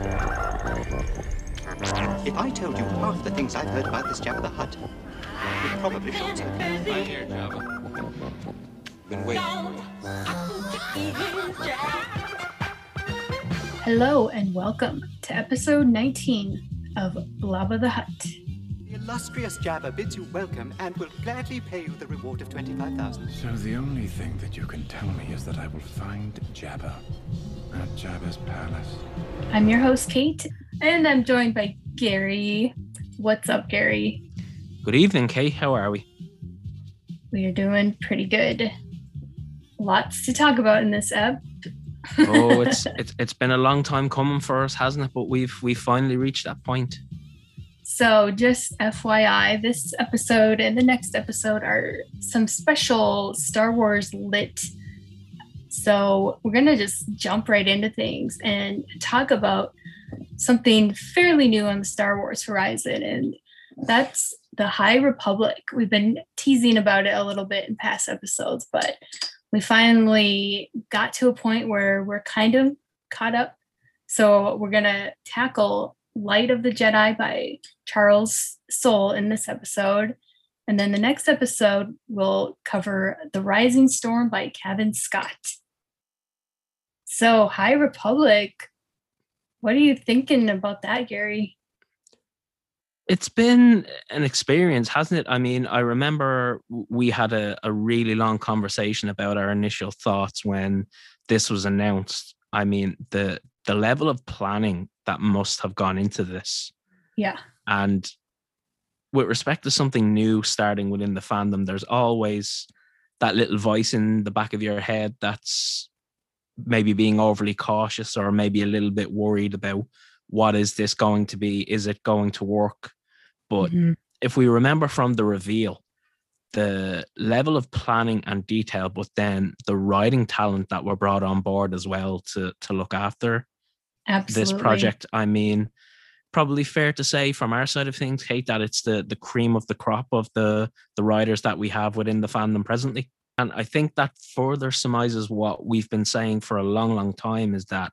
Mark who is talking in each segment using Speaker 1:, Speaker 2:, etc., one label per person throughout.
Speaker 1: If I told you half the things I've heard about this Jabba the Hutt, you'd probably shoot me.
Speaker 2: Right here, Java. Been waiting.
Speaker 3: Hello and welcome to episode 19 of Blabba the Hutt.
Speaker 1: The illustrious Jabba bids you welcome and will gladly pay you the reward of 25,000.
Speaker 4: So the only thing that you can tell me is that I will find Jabba at Jabba's palace.
Speaker 3: I'm your host, Kate, and I'm joined by Gary. What's up, Gary?
Speaker 5: Good evening, Kate. How are we?
Speaker 3: We are doing pretty good. Lots to talk about in this ep.
Speaker 5: Oh, it's it's it's been a long time coming for us, hasn't it? But we've we've finally reached that point.
Speaker 3: So, just FYI, this episode and the next episode are some special Star Wars lit. So, we're going to just jump right into things and talk about something fairly new on the Star Wars horizon, and that's the High Republic. We've been teasing about it a little bit in past episodes, but we finally got to a point where we're kind of caught up. So, we're going to tackle Light of the Jedi by Charles Soule in this episode. And then the next episode will cover The Rising Storm by Cavan Scott. So, High Republic, what are you thinking about that, Gary?
Speaker 5: It's been an experience, hasn't it? I mean, I remember we had a, a really long conversation about our initial thoughts when this was announced. I mean, the the level of planning that must have gone into this.
Speaker 3: Yeah.
Speaker 5: And with respect to something new starting within the fandom, there's always that little voice in the back of your head that's maybe being overly cautious or maybe a little bit worried about what is this going to be? Is it going to work? But
Speaker 3: Mhm.
Speaker 5: if we remember from the reveal, the level of planning and detail, but then the writing talent that were brought on board as well to to look after
Speaker 3: Absolutely.
Speaker 5: this project. I mean, probably fair to say from our side of things, Kate, that it's the the cream of the crop of the the writers that we have within the fandom presently. And I think that further surmises what we've been saying for a long, long time is that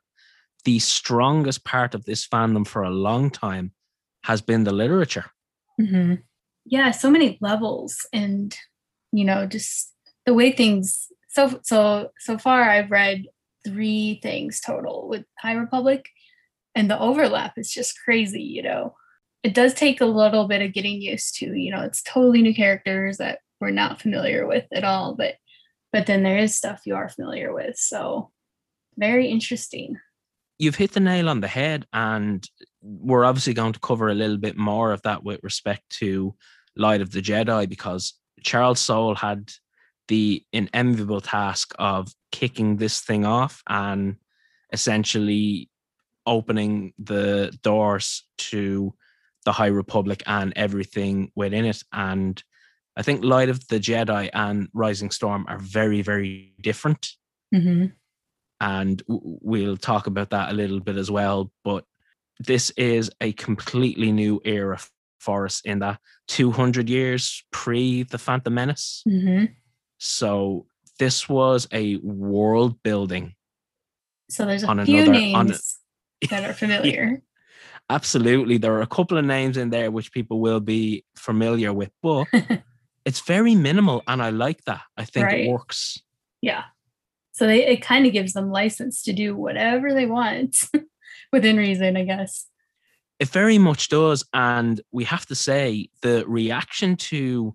Speaker 5: the strongest part of this fandom for a long time has been the literature.
Speaker 3: Mhm. Yeah, so many levels, and you know, just the way things. So so so far, I've read three things total with High Republic, and the overlap is just crazy. You know, it does take a little bit of getting used to. You know, it's totally new characters that we're not familiar with at all, but but then there is stuff you are familiar with. So very interesting.
Speaker 5: you've hit the nail on the head and we're obviously going to cover a little bit more of that with respect to light of the jedi because charles soule had the inenviable task of kicking this thing off and essentially opening the doors to the high republic and everything within it and i think light of the jedi and rising storm are very very different
Speaker 3: Mm-hmm.
Speaker 5: and we'll talk about that a little bit as well. But this is a completely new era for us in that 200 years pre the Phantom Menace.
Speaker 3: Mm-hmm.
Speaker 5: So this was a world building.
Speaker 3: So there's a
Speaker 5: On
Speaker 3: few
Speaker 5: another-
Speaker 3: names that are familiar.
Speaker 5: Absolutely, there are a couple of names in there which people will be familiar with, but it's very minimal, and I like that. I think
Speaker 3: Right.
Speaker 5: it works.
Speaker 3: Yeah. So they, it kind of gives them license to do whatever they want within reason, I guess.
Speaker 5: It very much does. And we have to say the reaction to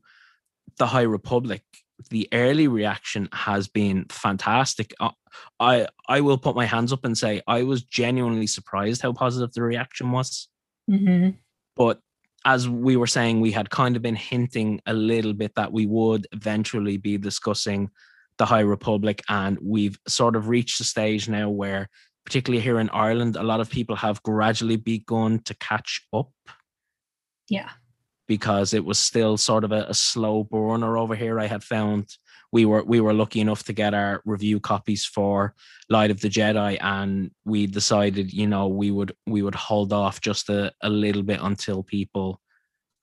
Speaker 5: the High Republic, the early reaction has been fantastic. I I will put my hands up and say I was genuinely surprised how positive the reaction was.
Speaker 3: Mm-hmm.
Speaker 5: But as we were saying, we had kind of been hinting a little bit that we would eventually be discussing the High Republic, and we've sort of reached a stage now where, particularly here in Ireland, a lot of people have gradually begun to catch up
Speaker 3: Yeah.
Speaker 5: Because it was still sort of a, a slow burner over here. I had found we were we were lucky enough to get our review copies for Light of the Jedi, and we decided, you know, we would we would hold off just a, a little bit until people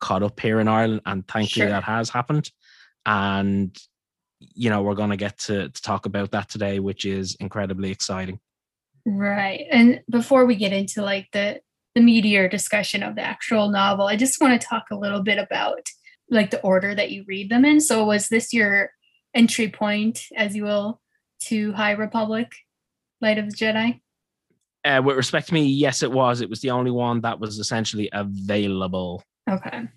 Speaker 5: caught up here in Ireland, and thankfully
Speaker 3: Sure.
Speaker 5: that has happened. And you know, we're going to get to to talk about that today, which is incredibly exciting.
Speaker 3: Right. And before we get into like the the meteor discussion of the actual novel, I just want to talk a little bit about like the order that you read them in. So was this your entry point, as you will, to High Republic, Light of the Jedi?
Speaker 5: Uh, with respect to me, yes, it was. It was the only one that was essentially available.
Speaker 3: Okay.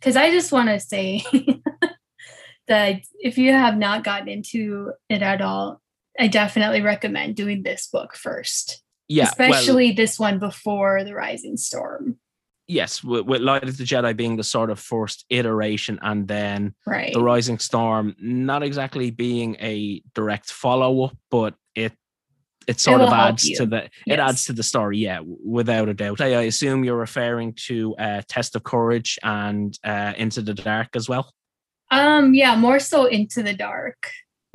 Speaker 3: Because I just want to say that if you have not gotten into it at all, I definitely recommend doing this book first.
Speaker 5: Yeah, well,
Speaker 3: Especially this one before The Rising Storm.
Speaker 5: yes, with, with Light of the Jedi being the sort of first iteration, and then
Speaker 3: Right.
Speaker 5: The Rising Storm not exactly being a direct follow up, but it it sort
Speaker 3: will
Speaker 5: of adds to the it
Speaker 3: Yes.
Speaker 5: adds to the story. Yeah, without a doubt. I, I assume you're referring to uh, Test of Courage and uh, Into the Dark as well.
Speaker 3: Um, yeah, more so into the dark.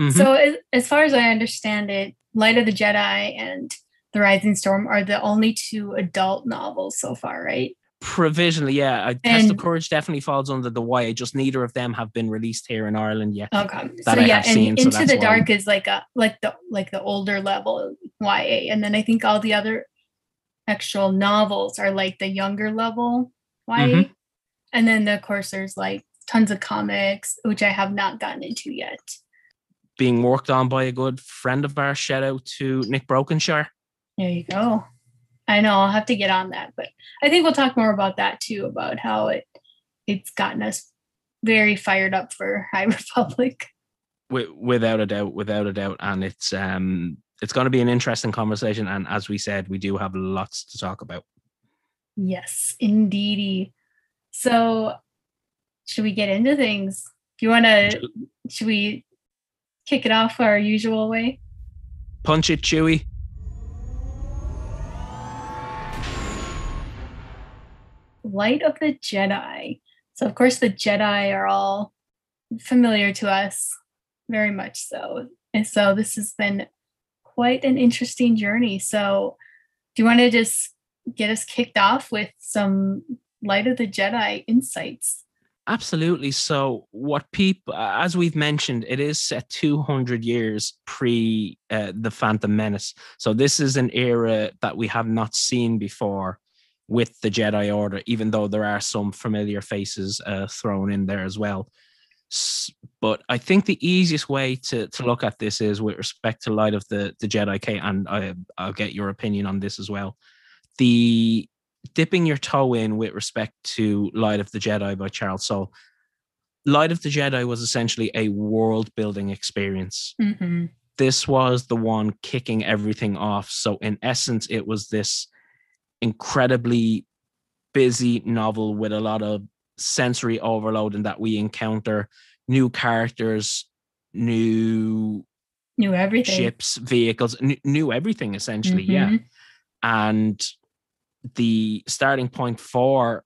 Speaker 5: Mhm.
Speaker 3: So as, as far as I understand it, Light of the Jedi and The Rising Storm are the only two adult novels so far, right?
Speaker 5: Provisionally, yeah. I, Test of Courage definitely falls under the YA. Just neither of them have been released here in Ireland yet.
Speaker 3: Okay. So
Speaker 5: I
Speaker 3: yeah, and
Speaker 5: seen,
Speaker 3: Into
Speaker 5: that's
Speaker 3: the
Speaker 5: why.
Speaker 3: Dark is like a like the like the older level YA, and then I think all the other actual novels are like the younger level YA,
Speaker 5: Mhm.
Speaker 3: and then of course there's like tons of comics which I have not gotten into yet.
Speaker 5: Being worked on by a good friend of ours. Shout out to Nick Brokenshire.
Speaker 3: There you go. I know I'll have to get on that, but I think we'll talk more about that too, about how it it's gotten us very fired up for High Republic.
Speaker 5: Without a doubt, without a doubt, and it's um it's going to be an interesting conversation. And as we said, we do have lots to talk about.
Speaker 3: Yes, indeedy. So, should we get into things? Do you want to? Should we kick it off our usual way?
Speaker 5: Punch it, Chewie.
Speaker 3: Light of the Jedi. So, of course, the Jedi are all familiar to us, very much so. And so, this has been quite an interesting journey. So, do you want to just get us kicked off with some Light of the Jedi insights?
Speaker 5: Absolutely. So, what people, as we've mentioned, it is set 200 years pre uh, the Phantom Menace. So, this is an era that we have not seen before with the Jedi Order, even though there are some familiar faces uh, thrown in there as well. But I think the easiest way to, to look at this is with respect to Light of the, the Jedi, Kate, and I, I'll get your opinion on this as well. The dipping your toe in with respect to Light of the Jedi by Charles Soule. Light of the Jedi was essentially a world building experience.
Speaker 3: Mm-hmm.
Speaker 5: This was the one kicking everything off. So, in essence, it was this incredibly busy novel with a lot of sensory overload, and that we encounter new characters, new
Speaker 3: Knew everything.
Speaker 5: ships, vehicles, knew everything essentially. Yeah
Speaker 3: Mhm.
Speaker 5: and the starting point for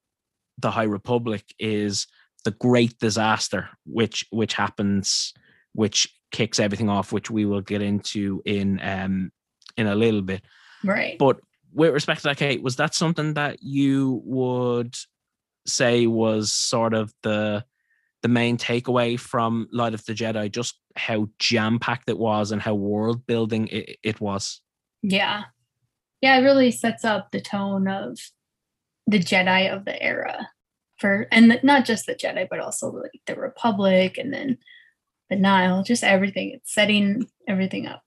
Speaker 5: the high republic is the great disaster which which happens which kicks everything off which we will get into in um in a little bit
Speaker 3: Right.
Speaker 5: but with respect to that kate was that something that you would say was sort of the the main takeaway from light of the jedi just how jam-packed it was and how world building it, it was
Speaker 3: Yeah. Yeah, it really sets up the tone of the Jedi of the era. For and not just the Jedi, but also like the Republic and then the Nihil, just everything. It's setting everything up.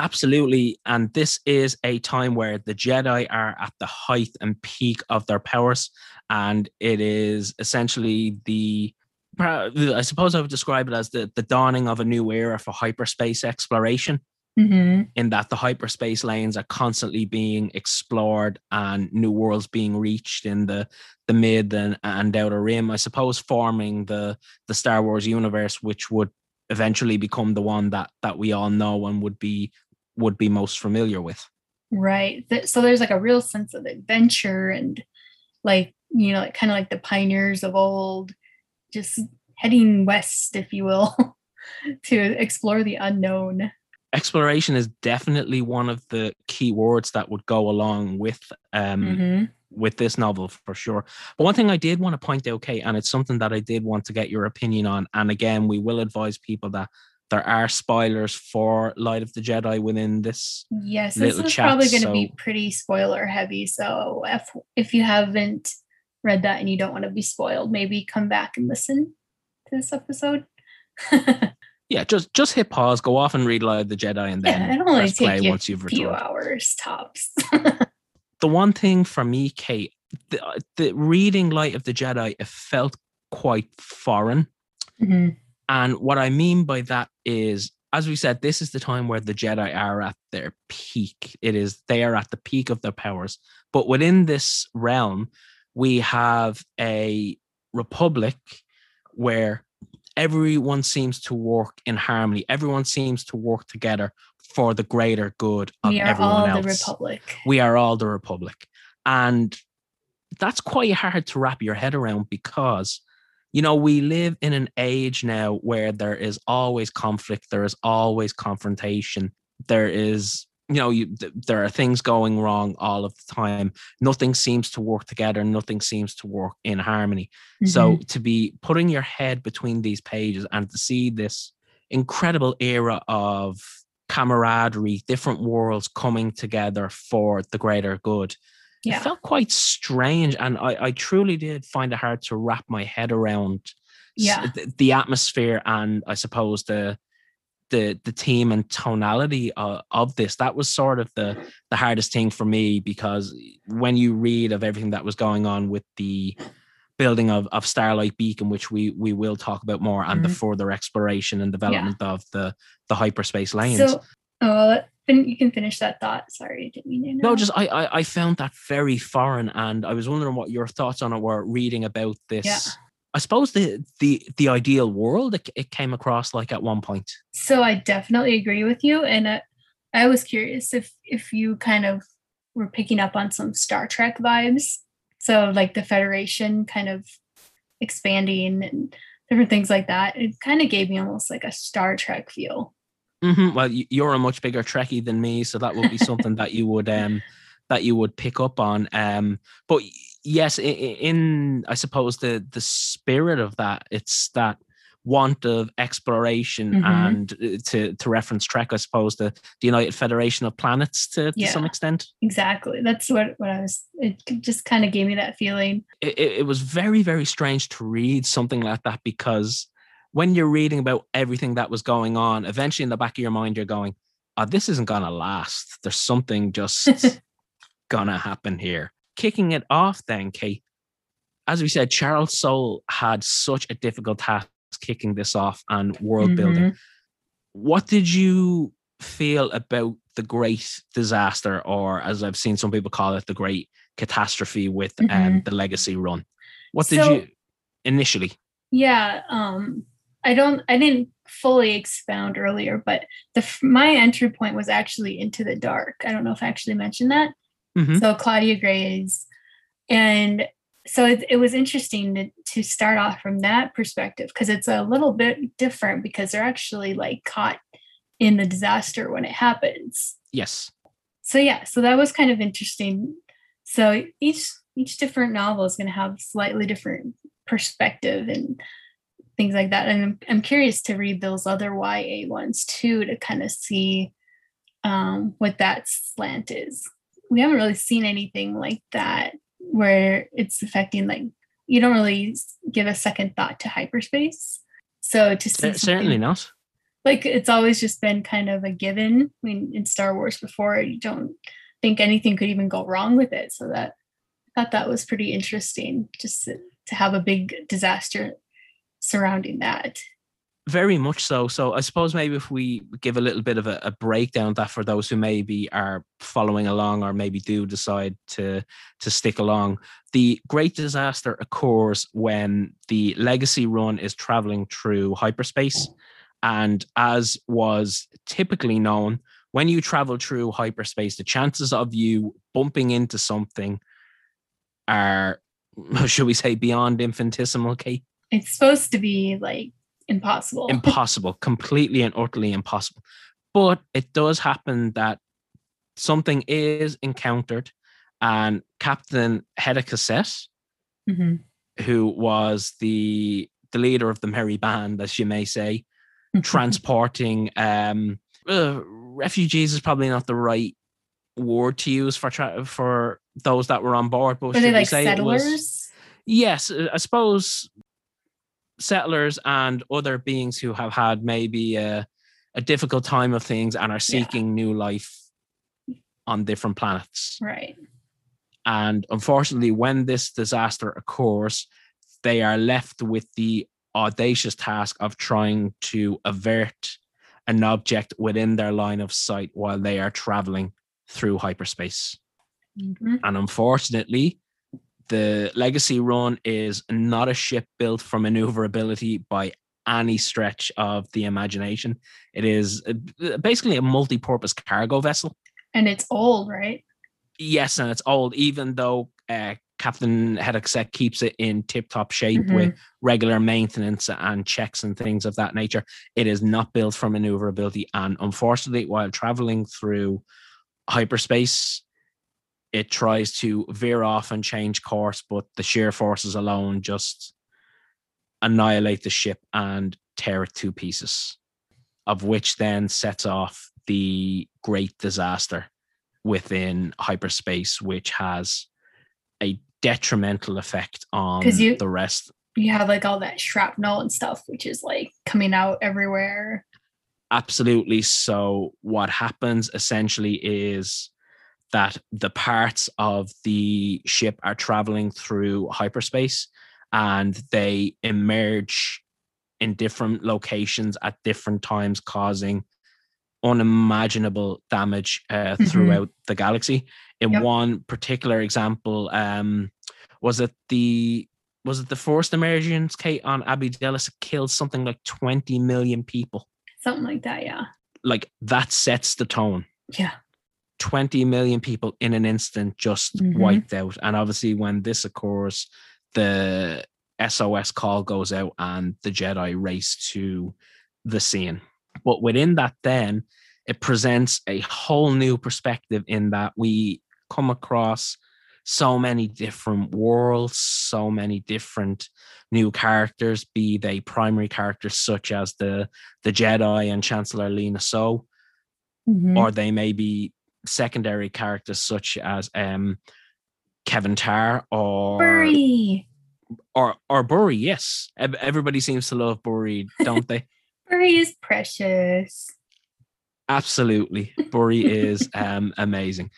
Speaker 5: Absolutely. And this is a time where the Jedi are at the height and peak of their powers. And it is essentially the, I suppose I would describe it as the, the dawning of a new era for hyperspace exploration,
Speaker 3: Mm-hmm.
Speaker 5: in that the hyperspace lanes are constantly being explored and new worlds being reached in the, the mid and, and outer rim. I suppose forming the, the Star Wars universe, which would eventually become the one that, that we all know and would be would be most familiar with.
Speaker 3: Right. So there's like a real sense of adventure and like, you know, like kind of like the pioneers of old, just heading west, if you will, to explore the unknown.
Speaker 5: Exploration is definitely one of the key words that would go along with um,
Speaker 3: Mhm.
Speaker 5: with this novel for sure. But one thing I did want to point out, Kate, and it's something that I did want to get your opinion on. And again, we will advise people that there are spoilers for Light of the Jedi within this.
Speaker 3: Yes, this is probably going to be pretty spoiler heavy. So if if you haven't read that and you don't want to be spoiled, maybe come back and listen to this episode. yeah,
Speaker 5: Yeah, just just hit pause, go off and read Light of the Jedi, and then
Speaker 3: it'll only
Speaker 5: press play
Speaker 3: take you
Speaker 5: once you've
Speaker 3: a few
Speaker 5: returned.
Speaker 3: hours tops.
Speaker 5: the one thing for me, Kate, the, the reading Light of the Jedi, it felt quite foreign.
Speaker 3: Mhm.
Speaker 5: And what I mean by that is, as we said, this is the time where the Jedi are at their peak. It is they are at the peak of their powers. But within this realm, we have a republic where everyone seems to work in harmony. Everyone seems to work together for the greater good of
Speaker 3: we are
Speaker 5: everyone
Speaker 3: all
Speaker 5: else
Speaker 3: the Republic.
Speaker 5: we are all the republic and that's quite hard to wrap your head around because you know we live in an age now where there is always conflict there is always confrontation there is you know you, th- there are things going wrong all of the time nothing seems to work together nothing seems to work in harmony so
Speaker 3: Mhm.
Speaker 5: to be putting your head between these pages and to see this incredible era of camaraderie, different worlds coming together for the greater good.
Speaker 3: Yeah,
Speaker 5: It felt quite strange, and I, I truly did find it hard to wrap my head around
Speaker 3: Yeah.
Speaker 5: the, the atmosphere and I suppose the the the theme and tonality of, of this. That was sort of the the hardest thing for me because when you read of everything that was going on with the building of, of Starlight Beacon, which we we will talk about more, and the
Speaker 3: Mhm.
Speaker 5: further exploration and development of the the hyperspace lanes.
Speaker 3: So, oh, fin- you can finish that thought. Sorry, I didn't mean to.
Speaker 5: no, just I, I I found that very foreign, and I was wondering what your thoughts on it were. Reading about this,
Speaker 3: Yeah.
Speaker 5: I suppose the the the ideal world it, it came across like at one point.
Speaker 3: So I definitely agree with you, and uh, I was curious if if you kind of were picking up on some Star Trek vibes. So like the Federation kind of expanding and different things like that. It kind of gave me almost like a Star Trek feel.
Speaker 5: Hmm Well, you're a much bigger Trekkie than me, so that would be something that you would um that you would pick up on. Um, but yes, in, in I suppose the the spirit of that, it's that want of exploration
Speaker 3: Mhm.
Speaker 5: and uh, to to reference Trek, I suppose the, the United Federation of Planets to, to some extent.
Speaker 3: Exactly. That's what what I was. It just kind of gave me that feeling.
Speaker 5: it, it it was very very strange to read something like that because when you're reading about everything that was going on eventually in the back of your mind you're going oh this isn't gonna last. There's something just gonna happen here. Kicking it off then kate as we said charles soule had such a difficult task kicking this off and world building.
Speaker 3: Mhm.
Speaker 5: what did you feel about the great disaster or as i've seen some people call it the great catastrophe with um,
Speaker 3: Mhm.
Speaker 5: the legacy run? What did
Speaker 3: So-
Speaker 5: you initially?
Speaker 3: Yeah, um I don't I didn't fully expound earlier, but the my entry point was actually into the dark. I don't know if I actually mentioned that.
Speaker 5: Mhm.
Speaker 3: So Claudia Gray's and so it, it was interesting to, to start off from that perspective because it's a little bit different because they're actually like caught in the disaster when it happens
Speaker 5: yes
Speaker 3: so yeah so that was kind of interesting so each each different novel is going to have slightly different perspective and things like that and I'm, I'm curious to read those other ya ones too to kind of see um, what that slant is we haven't really seen anything like that where it's affecting like you don't really give a second thought to hyperspace so to see
Speaker 5: certainly not
Speaker 3: like it's always just been kind of a given. I mean, in Star Wars before, you don't think anything could even go wrong with it. So that I thought that was pretty interesting, just to, to have a big disaster surrounding that.
Speaker 5: very much so. So i suppose maybe if we give a little bit of a, a breakdown that for those who maybe are following along or maybe do decide to to stick along the great disaster occurs when the legacy run is traveling through hyperspace. And as was typically known when you travel through hyperspace the chances of you bumping into something are should we say beyond infinitesimal kate
Speaker 3: It's supposed to be like impossible.
Speaker 5: impossible, completely and utterly impossible. But it does happen that something is encountered, and Captain Hedda Casset,
Speaker 3: Mhm.
Speaker 5: who was the the leader of the merry band, as you may say, transporting um uh, refugees is probably not the right word to use for tra- for those that were on board but
Speaker 3: Were they like
Speaker 5: say it was-
Speaker 3: settlers?
Speaker 5: yes uh, i suppose settlers and other beings who have had maybe a, a difficult time of things and are seeking new life on different planets
Speaker 3: Right.
Speaker 5: and unfortunately when this disaster occurs they are left with the audacious task of trying to avert an object within their line of sight while they are traveling through hyperspace
Speaker 3: Mhm.
Speaker 5: and unfortunately, the Legacy Run is not a ship built for maneuverability by any stretch of the imagination. It is uh, basically a multi purpose cargo vessel.
Speaker 3: And it's old, right?
Speaker 5: Yes, and it's old, even though uh, Captain Hedexek keeps it in tip top shape
Speaker 3: Mhm.
Speaker 5: with regular maintenance and checks and things of that nature. It is not built for maneuverability. And unfortunately, while traveling through hyperspace, it tries to veer off and change course, but the sheer forces alone just annihilate the ship and tear it to pieces, of which then sets off the great disaster within hyperspace, which has a detrimental effect on
Speaker 3: you-
Speaker 5: the rest.
Speaker 3: You have like all that shrapnel and stuff, which is like coming out everywhere.
Speaker 5: Absolutely. So, what happens essentially is that the parts of the ship are traveling through hyperspace and they emerge in different locations at different times, causing unimaginable damage uh,
Speaker 3: Mhm.
Speaker 5: throughout the galaxy. In
Speaker 3: Yep.
Speaker 5: one particular example, um, was it the was it the first emergence, Kate, on Abydelis killed something like 20 million people?
Speaker 3: Something like that, yeah.
Speaker 5: Like that sets the tone.
Speaker 3: Yeah.
Speaker 5: 20 million people in an instant just
Speaker 3: Mhm.
Speaker 5: wiped out. And obviously, when this occurs, the SOS call goes out and the Jedi race to the scene. But within that, then it presents a whole new perspective in that we come across so many different worlds, so many different new characters, be they primary characters such as the the Jedi and Chancellor Lina Soh,
Speaker 3: Mhm.
Speaker 5: or they may be secondary characters such as um Kevin Tarr or
Speaker 3: Burry.
Speaker 5: or or Burry. Yes, everybody seems to love Burry, don't they?
Speaker 3: Burry is precious.
Speaker 5: Absolutely, Burry is um amazing.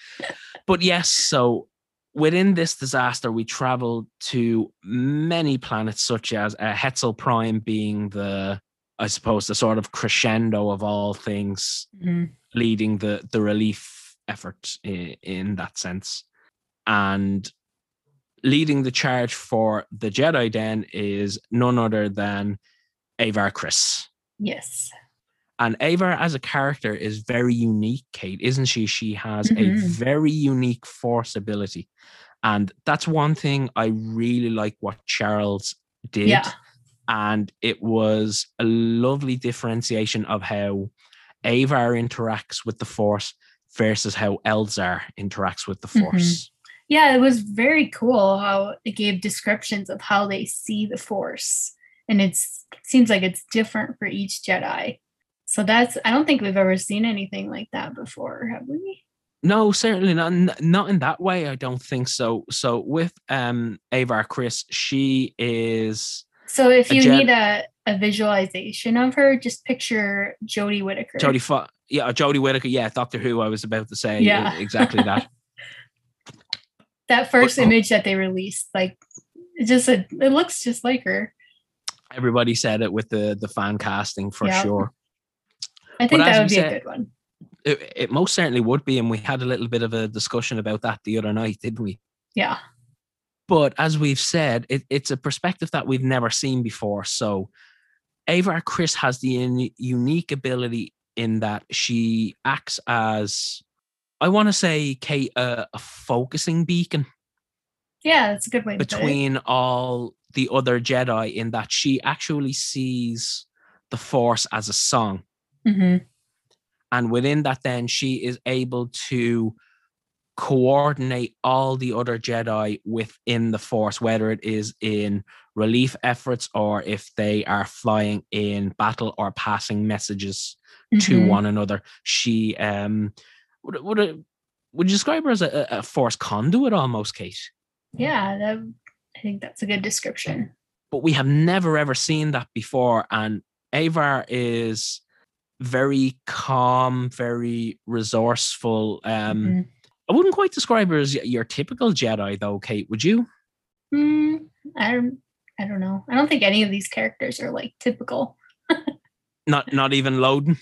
Speaker 5: But yes, so within this disaster, we travel to many planets, such as uh, Hetzal Prime being the, I suppose, the sort of crescendo of all things
Speaker 3: Mhm.
Speaker 5: leading the the relief effort in, in that sense and leading the charge for the jedi then is none other than avar kriss
Speaker 3: Yes.
Speaker 5: and avar as a character is very unique kate isn't she she has a
Speaker 3: Mhm.
Speaker 5: very unique force ability and that's one thing i really like what charles did
Speaker 3: Yeah.
Speaker 5: and it was a lovely differentiation of how Avar interacts with the Force versus how Elzar interacts with the
Speaker 3: Mhm.
Speaker 5: Force.
Speaker 3: Yeah, it was very cool how it gave descriptions of how they see the Force. And it seems like it's different for each Jedi. So that's I don't think we've ever seen anything like that before, have we?
Speaker 5: No, certainly not. Not in that way. I don't think so. So with um Avar Kriss, she is
Speaker 3: So if you need a, a visualization of her, just picture Jodie Whittaker.
Speaker 5: Jodie. Fo- yeah, Jodie Whittaker. Yeah, Doctor Who. I was about to say
Speaker 3: Yeah.
Speaker 5: exactly that.
Speaker 3: that first
Speaker 5: But-
Speaker 3: image that they released, like it just a, it looks just like her.
Speaker 5: Everybody said it with the the fan casting for
Speaker 3: Yeah.
Speaker 5: sure.
Speaker 3: I think
Speaker 5: But
Speaker 3: that would be
Speaker 5: said-
Speaker 3: a good one.
Speaker 5: It, it most certainly would be, and we had a little bit of a discussion about that the other night, didn't we?
Speaker 3: Yeah.
Speaker 5: but as we've said, it, it's a perspective that we've never seen before. So, Avar Kriss has the uni- unique ability in that she acts as, I want to say, Kate, a, a focusing beacon
Speaker 3: Yeah, that's a good way to put it.
Speaker 5: between all the other Jedi, in that she actually sees the Force as a song.
Speaker 3: Mhm.
Speaker 5: And within that, then she is able to coordinate all the other Jedi within the Force, whether it is in relief efforts or if they are flying in battle or passing messages to
Speaker 3: Mhm.
Speaker 5: one another. She um would would it, would you describe her as a, a force conduit almost, Kate?
Speaker 3: Yeah, that, I think that's a good description.
Speaker 5: But we have never ever seen that before, and Avar is very calm, very resourceful. Um,
Speaker 3: Mhm.
Speaker 5: I wouldn't quite describe her as your typical Jedi, though, Kate. Would you?
Speaker 3: Mm, I don't. I don't know. I don't think any of these characters are like typical.
Speaker 5: Not not even Loden.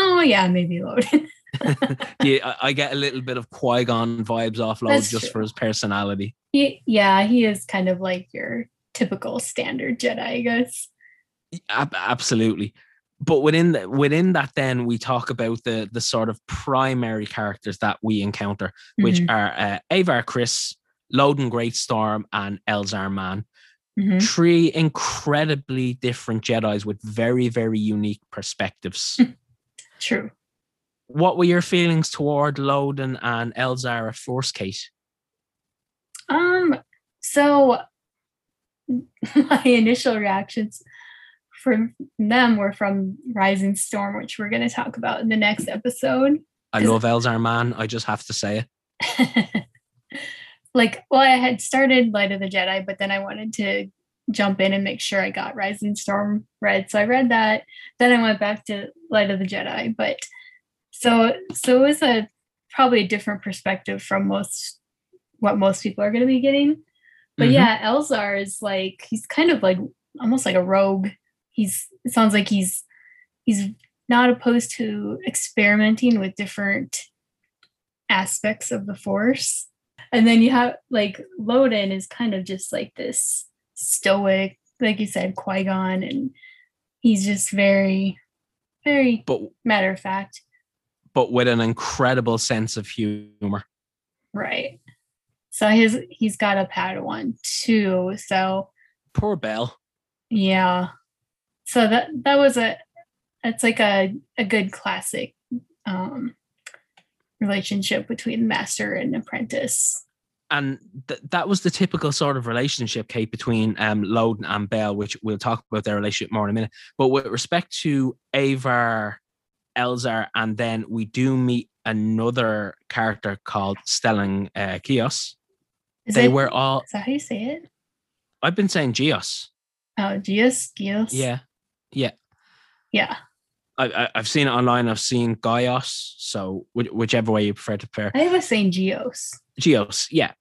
Speaker 3: Oh yeah, maybe Lord.
Speaker 5: yeah, I, I get a little bit of Qui Gon vibes off Lord
Speaker 3: That's
Speaker 5: just
Speaker 3: true.
Speaker 5: for his personality.
Speaker 3: he, yeah, he is kind of like your typical standard Jedi, I guess.
Speaker 5: Ab- absolutely. But within the, within that, then we talk about the the sort of primary characters that we encounter, which
Speaker 3: Mhm,
Speaker 5: are uh, Avar Kriss, Loden Greatstorm, and Elzar Mann.
Speaker 3: mhm.
Speaker 5: Three incredibly different Jedi's with very very unique perspectives.
Speaker 3: True.
Speaker 5: what were your feelings toward Loden and Elzara Force Kate?
Speaker 3: Um. So my initial reactions from them were from Rising Storm, which we're going to talk about in the next episode.
Speaker 5: I love Elzar Mann. I just have to say it.
Speaker 3: like, well, I had started Light of the Jedi, but then I wanted to jump in and make sure I got Rising Storm read. So I read that. Then I went back to Light of the Jedi. But so so it was a probably a different perspective from most what most people are going to be getting. But
Speaker 5: Mhm.
Speaker 3: yeah, Elzar is like he's kind of like almost like a rogue. He's it sounds like he's he's not opposed to experimenting with different aspects of the force. And then you have like Loden is kind of just like this stoic, like you said, Qui-Gon, and he's just very, very
Speaker 5: But
Speaker 3: matter of fact.
Speaker 5: but with an incredible sense of humor.
Speaker 3: Right. So his he's got a Padawan too. So
Speaker 5: Poor Bell.
Speaker 3: yeah. So that that was a it's like a, a good classic um relationship between master and apprentice.
Speaker 5: And th- that was the typical sort of relationship, Kate, between um, Loden and Bell, which we'll talk about their relationship more in a minute. But with respect to Avar, Elzar, and then we do meet another character called Stellan uh, Gios.
Speaker 3: Is
Speaker 5: They
Speaker 3: it-
Speaker 5: were all,
Speaker 3: is that how you say it?
Speaker 5: I've been saying Gios.
Speaker 3: Oh Gios? Gios?
Speaker 5: Yeah. Yeah.
Speaker 3: Yeah.
Speaker 5: I, I, I've seen it online. I've seen Gaios. So whichever way you prefer to pair.
Speaker 3: I was saying Geos.
Speaker 5: Geos, yeah,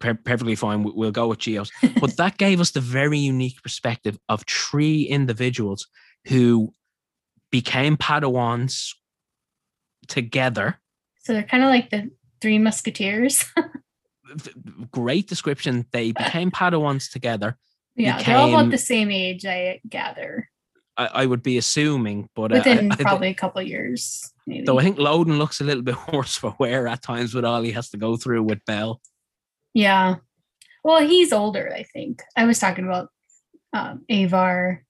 Speaker 5: per- perfectly fine. We- We'll go with Geos. But that gave us the very unique perspective of three individuals who became Padawans together.
Speaker 3: So they're kind of like the three musketeers.
Speaker 5: Great description. They became Padawans together.
Speaker 3: yeah, they're all about the same age, I gather.
Speaker 5: I, I would be assuming, but uh, I-
Speaker 3: Within
Speaker 5: I
Speaker 3: probably a couple years, maybe.
Speaker 5: though I think Loden looks a little bit worse for wear at times with all he has to go through with Bell.
Speaker 3: yeah. Well, he's older, I think. I was talking about um, Avar,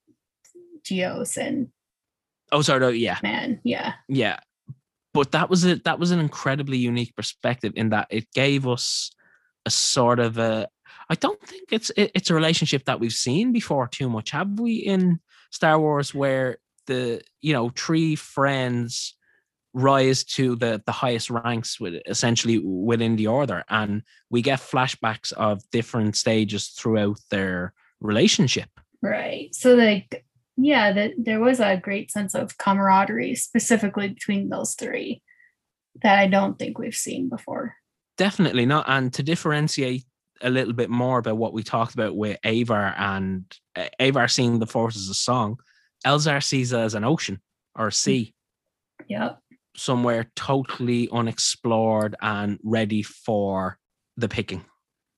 Speaker 3: Geos, and
Speaker 5: Oh, sorry, no, yeah,
Speaker 3: man. Yeah.
Speaker 5: yeah but that was a that was an incredibly unique perspective in that it gave us a sort of a i don't think it's it, it's a relationship that we've seen before too much have we in star wars where the you know three friends rise to the the highest ranks with essentially within the order and we get flashbacks of different stages throughout their relationship
Speaker 3: Right. So, like, yeah, that there was a great sense of camaraderie specifically between those three that I don't think we've seen before.
Speaker 5: Definitely not. And to differentiate a little bit more about what we talked about with Avar and uh, Avar seeing the Force as a song, Elzar sees it as an ocean or a sea,
Speaker 3: Yep.
Speaker 5: somewhere totally unexplored and ready for the picking.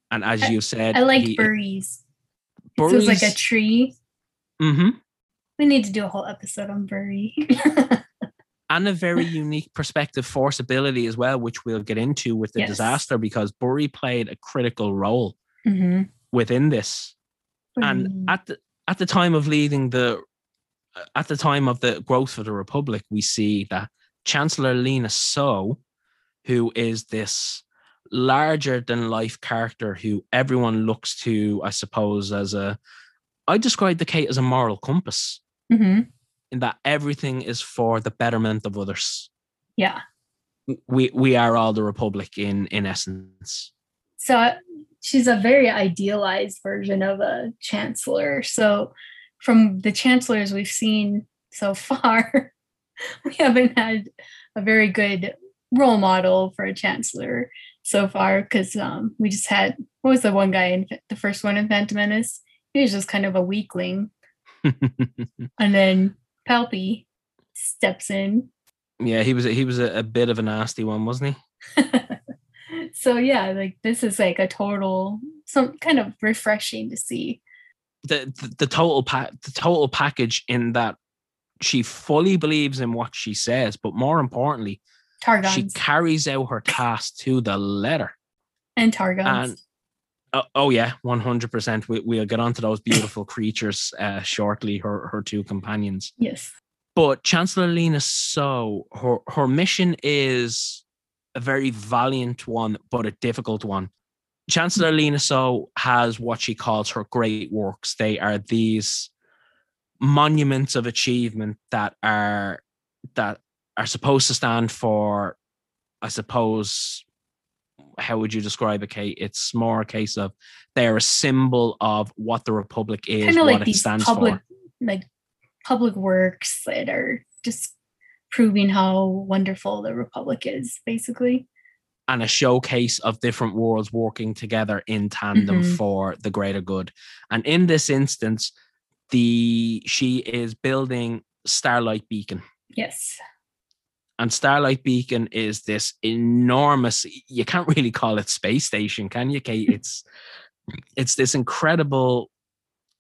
Speaker 5: And as
Speaker 3: I-
Speaker 5: you said,
Speaker 3: I like
Speaker 5: he-
Speaker 3: Burries. It feels like a tree.
Speaker 5: Mhm.
Speaker 3: We need to do a whole episode on Burry.
Speaker 5: and a very unique perspective force ability as well, which we'll get into with the
Speaker 3: Yes.
Speaker 5: disaster because Burry played a critical role
Speaker 3: mm-hmm.
Speaker 5: within this. and at the at the time of leading the at the time of the growth of the republic we see that chancellor lina soh who is this larger than life character who everyone looks to, I suppose, as a I describe the Kate as a moral compass
Speaker 3: hmm
Speaker 5: in that everything is for the betterment of others.
Speaker 3: Yeah.
Speaker 5: We we are all the Republic in in essence.
Speaker 3: So she's a very idealized version of a chancellor. So from the chancellors we've seen so far, we haven't had a very good role model for a chancellor so far because um, we just had what was the one guy in the first one in Phantom Menace? He was just kind of a weakling, and then Palpy steps in.
Speaker 5: yeah, he was he was a, a bit of a nasty one, wasn't he?
Speaker 3: so yeah, like this is like a total some kind of refreshing to see.
Speaker 5: the, the the total pa- the total package in that she fully believes in what she says, but more importantly, she carries out her task to the letter.
Speaker 3: and Targons.
Speaker 5: And oh, oh yeah, one hundred percent. We we'll get onto those beautiful creatures uh, shortly. Her her two companions,
Speaker 3: yes.
Speaker 5: but Chancellor Lina Soh her her mission is a very valiant one, but a difficult one. Chancellor Lina Soh has what she calls her great works. They are these monuments of achievement that are that are supposed to stand for, I suppose, how would you describe it, Kate? It's more a case of they're a symbol of what the Republic is,
Speaker 3: Kind of
Speaker 5: what
Speaker 3: like
Speaker 5: it stands
Speaker 3: public
Speaker 5: for.
Speaker 3: like public works that are just proving how wonderful the Republic is, basically.
Speaker 5: and a showcase of different worlds working together in tandem
Speaker 3: Mhm.
Speaker 5: for the greater good. And in this instance, the she is building Starlight Beacon.
Speaker 3: Yes.
Speaker 5: And Starlight Beacon is this enormous, you can't really call it space station, can you, Kate? It's it's this incredible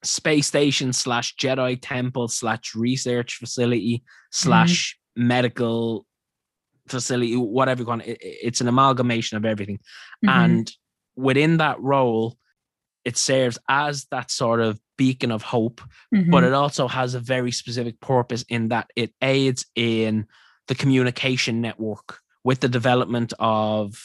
Speaker 5: space station slash Jedi temple slash research facility slash medical facility, whatever you want. It- it- It's an amalgamation of everything.
Speaker 3: Mhm.
Speaker 5: And within that role, it serves as that sort of beacon of hope but
Speaker 3: Mhm.
Speaker 5: it also has a very specific purpose in that it aids in the communication network with the development of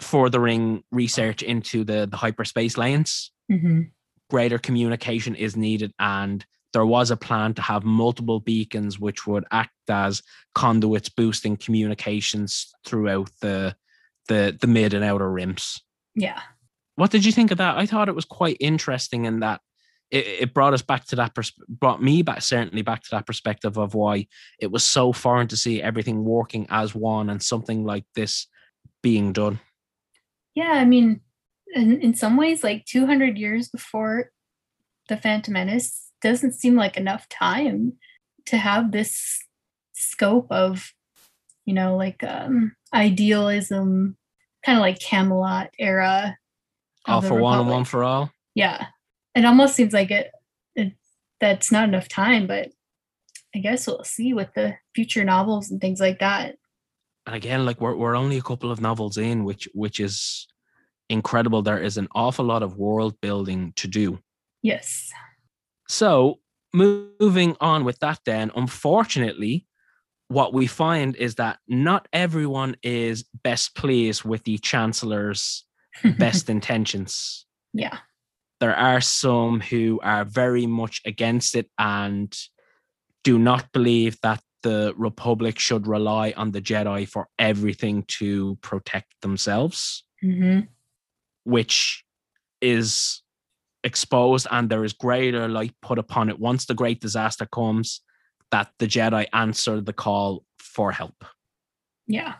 Speaker 5: furthering research into the, the hyperspace lanes.
Speaker 3: Mhm.
Speaker 5: Greater communication is needed, and there was a plan to have multiple beacons which would act as conduits boosting communications throughout the the, the mid and outer rims
Speaker 3: yeah.
Speaker 5: what did you think of that? I thought it was quite interesting in that it, it brought us back to that pers- brought me back certainly back to that perspective of why it was so foreign to see everything working as one and something like this being done.
Speaker 3: Yeah, I mean, in, in some ways, like 200 years before the Phantom Menace doesn't seem like enough time to have this scope of, you know, like um, idealism, kind of like Camelot era. of
Speaker 5: All for one and one for all.
Speaker 3: Yeah, it almost seems like it, it that's not enough time, but I guess we'll see with the future novels and things like that.
Speaker 5: And again, like we're we're only a couple of novels in, which which is incredible. There is an awful lot of world building to do.
Speaker 3: Yes.
Speaker 5: So moving on with that, then, unfortunately, what we find is that not everyone is best pleased with the chancellor's best intentions.
Speaker 3: yeah.
Speaker 5: There are some who are very much against it and do not believe that the Republic should rely on the Jedi for everything to protect themselves
Speaker 3: hmm
Speaker 5: which is exposed and there is greater light put upon it once the great disaster comes that the Jedi answer the call for help.
Speaker 3: Yeah.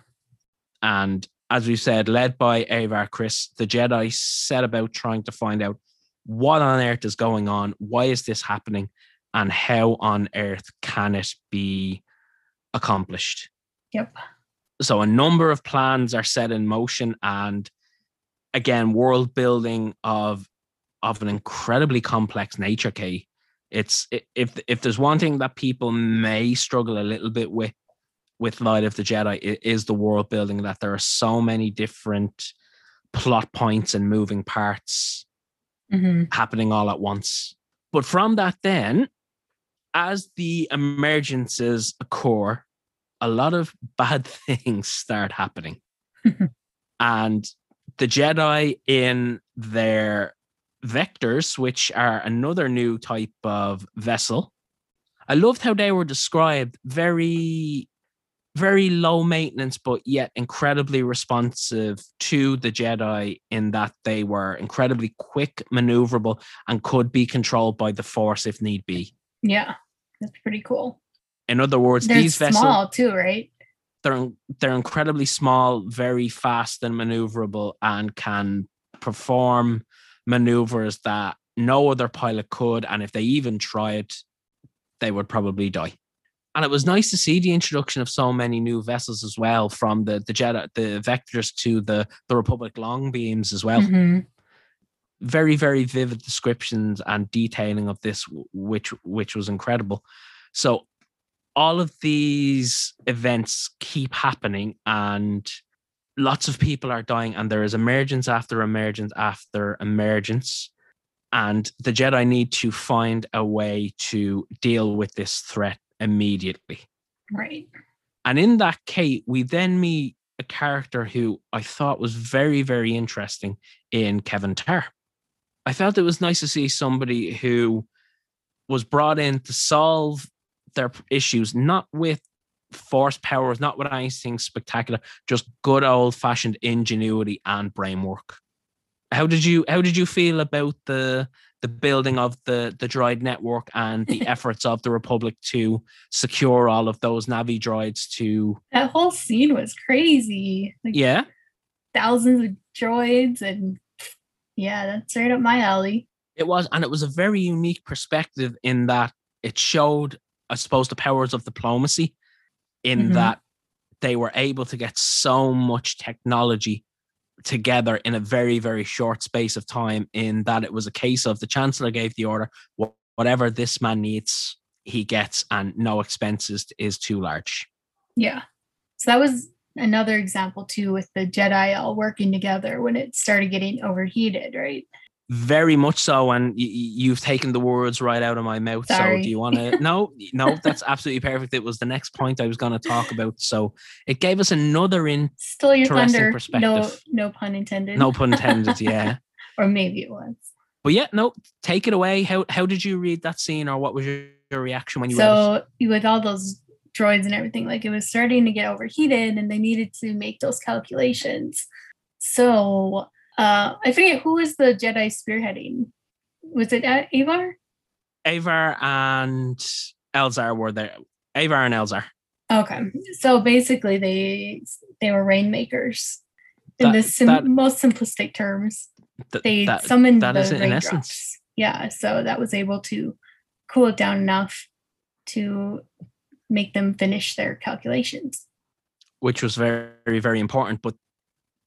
Speaker 5: And as we said, led by Avar Kriss, the Jedi set about trying to find out what on earth is going on, why is this happening, and how on earth can it be accomplished.
Speaker 3: Yep.
Speaker 5: So a number of plans are set in motion, and again, world building of of an incredibly complex nature. key. it's if if there's one thing that people may struggle a little bit with with Light of the Jedi, it is the world building. That there are so many different plot points and moving parts
Speaker 3: hmm
Speaker 5: happening all at once. But from that, then, as the emergences occur, a lot of bad things start happening. and the Jedi in their vectors, which are another new type of vessel. I loved how they were described very, very low maintenance, but yet incredibly responsive to the Jedi in that they were incredibly quick, maneuverable, and could be controlled by the Force if need be.
Speaker 3: Yeah, that's pretty cool.
Speaker 5: In other words,
Speaker 3: They're
Speaker 5: these vessels
Speaker 3: small too, right?
Speaker 5: they're they're incredibly small, very fast and maneuverable, and can perform maneuvers that no other pilot could. And if they even tried, they would probably die. And it was nice to see the introduction of so many new vessels as well, from the the Jedi, the vectors to the the Republic long beams as well.
Speaker 3: Mhm.
Speaker 5: Very very vivid descriptions and detailing of this, which which was incredible. So all of these events keep happening and lots of people are dying and there is emergence after emergence after emergence and the jedi need to find a way to deal with this threat immediately
Speaker 3: Right.
Speaker 5: and in that Kate, we then meet a character who I thought was very, very interesting in Keven Tarr. I felt it was nice to see somebody who was brought in to solve their issues, not with force powers, not with anything spectacular, just good old fashioned ingenuity and brain work. How did you how did you feel about the the building of the the droid network and the efforts of the Republic to secure all of those Navi droids to
Speaker 3: That whole scene was crazy. Like
Speaker 5: yeah
Speaker 3: thousands of droids and yeah, that's right up my alley.
Speaker 5: it was and it was a very unique perspective in that it showed i suppose the powers of diplomacy in
Speaker 3: Mhm.
Speaker 5: that they were able to get so much technology together in a very very short space of time in that it was a case of the chancellor gave the order whatever this man needs he gets and no expenses is too large
Speaker 3: Yeah. So that was another example too with the Jedi all working together when it started getting overheated, right?
Speaker 5: Very much so, and y- you've taken the words right out of my mouth. So, do you want to? No, no, that's absolutely perfect. It was the next point I was going to talk about. So, it gave us another in,
Speaker 3: Still your
Speaker 5: Interesting
Speaker 3: thunder. No
Speaker 5: perspective.
Speaker 3: no pun intended.
Speaker 5: no pun intended, yeah.
Speaker 3: or maybe it was.
Speaker 5: But yeah, no, take it away. How how did you read that scene, or what was your, your reaction when you read it?
Speaker 3: So with all those droids and everything, like it was starting to get overheated and they needed to make those calculations. So uh I forget who was the Jedi spearheading. Was it Avar?
Speaker 5: Avar and Elzar were there. Avar and Elzar.
Speaker 3: Okay. So basically they they were rainmakers. In
Speaker 5: That-
Speaker 3: the sim-
Speaker 5: that-
Speaker 3: most simplistic terms.
Speaker 5: Th-
Speaker 3: They
Speaker 5: that-
Speaker 3: summoned
Speaker 5: that
Speaker 3: the
Speaker 5: is it in
Speaker 3: raindrops.
Speaker 5: essence.
Speaker 3: Yeah, so that was able to cool it down enough to make them finish their calculations.
Speaker 5: which was very very important but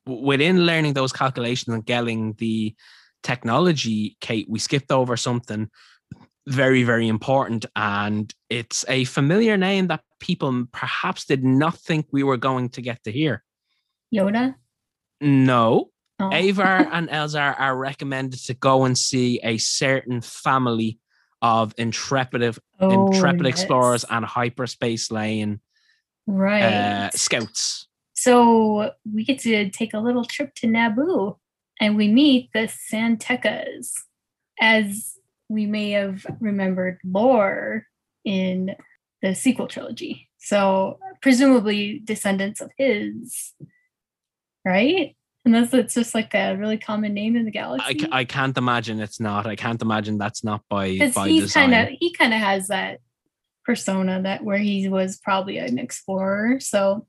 Speaker 5: within learning those calculations and getting the technology kate we skipped over something very very important and it's a familiar name that people perhaps did not think we were going to get to hear
Speaker 3: Yoda?
Speaker 5: no
Speaker 3: Oh.
Speaker 5: avar and elzar are recommended to go and see a certain family of intrepid
Speaker 3: Oh,
Speaker 5: intrepid
Speaker 3: yes.
Speaker 5: explorers and hyperspace lane
Speaker 3: Right.
Speaker 5: uh, scouts
Speaker 3: So we get to take a little trip to Naboo and we meet the San Tekkas, as we may have remembered Lor in the sequel trilogy. So presumably descendants of his, right? Unless it's just like a really common name in the galaxy.
Speaker 5: ca- I can't imagine it's not. I can't imagine that's not by by
Speaker 3: he's
Speaker 5: design.
Speaker 3: kind of he kind of has that persona that where he was probably an explorer. So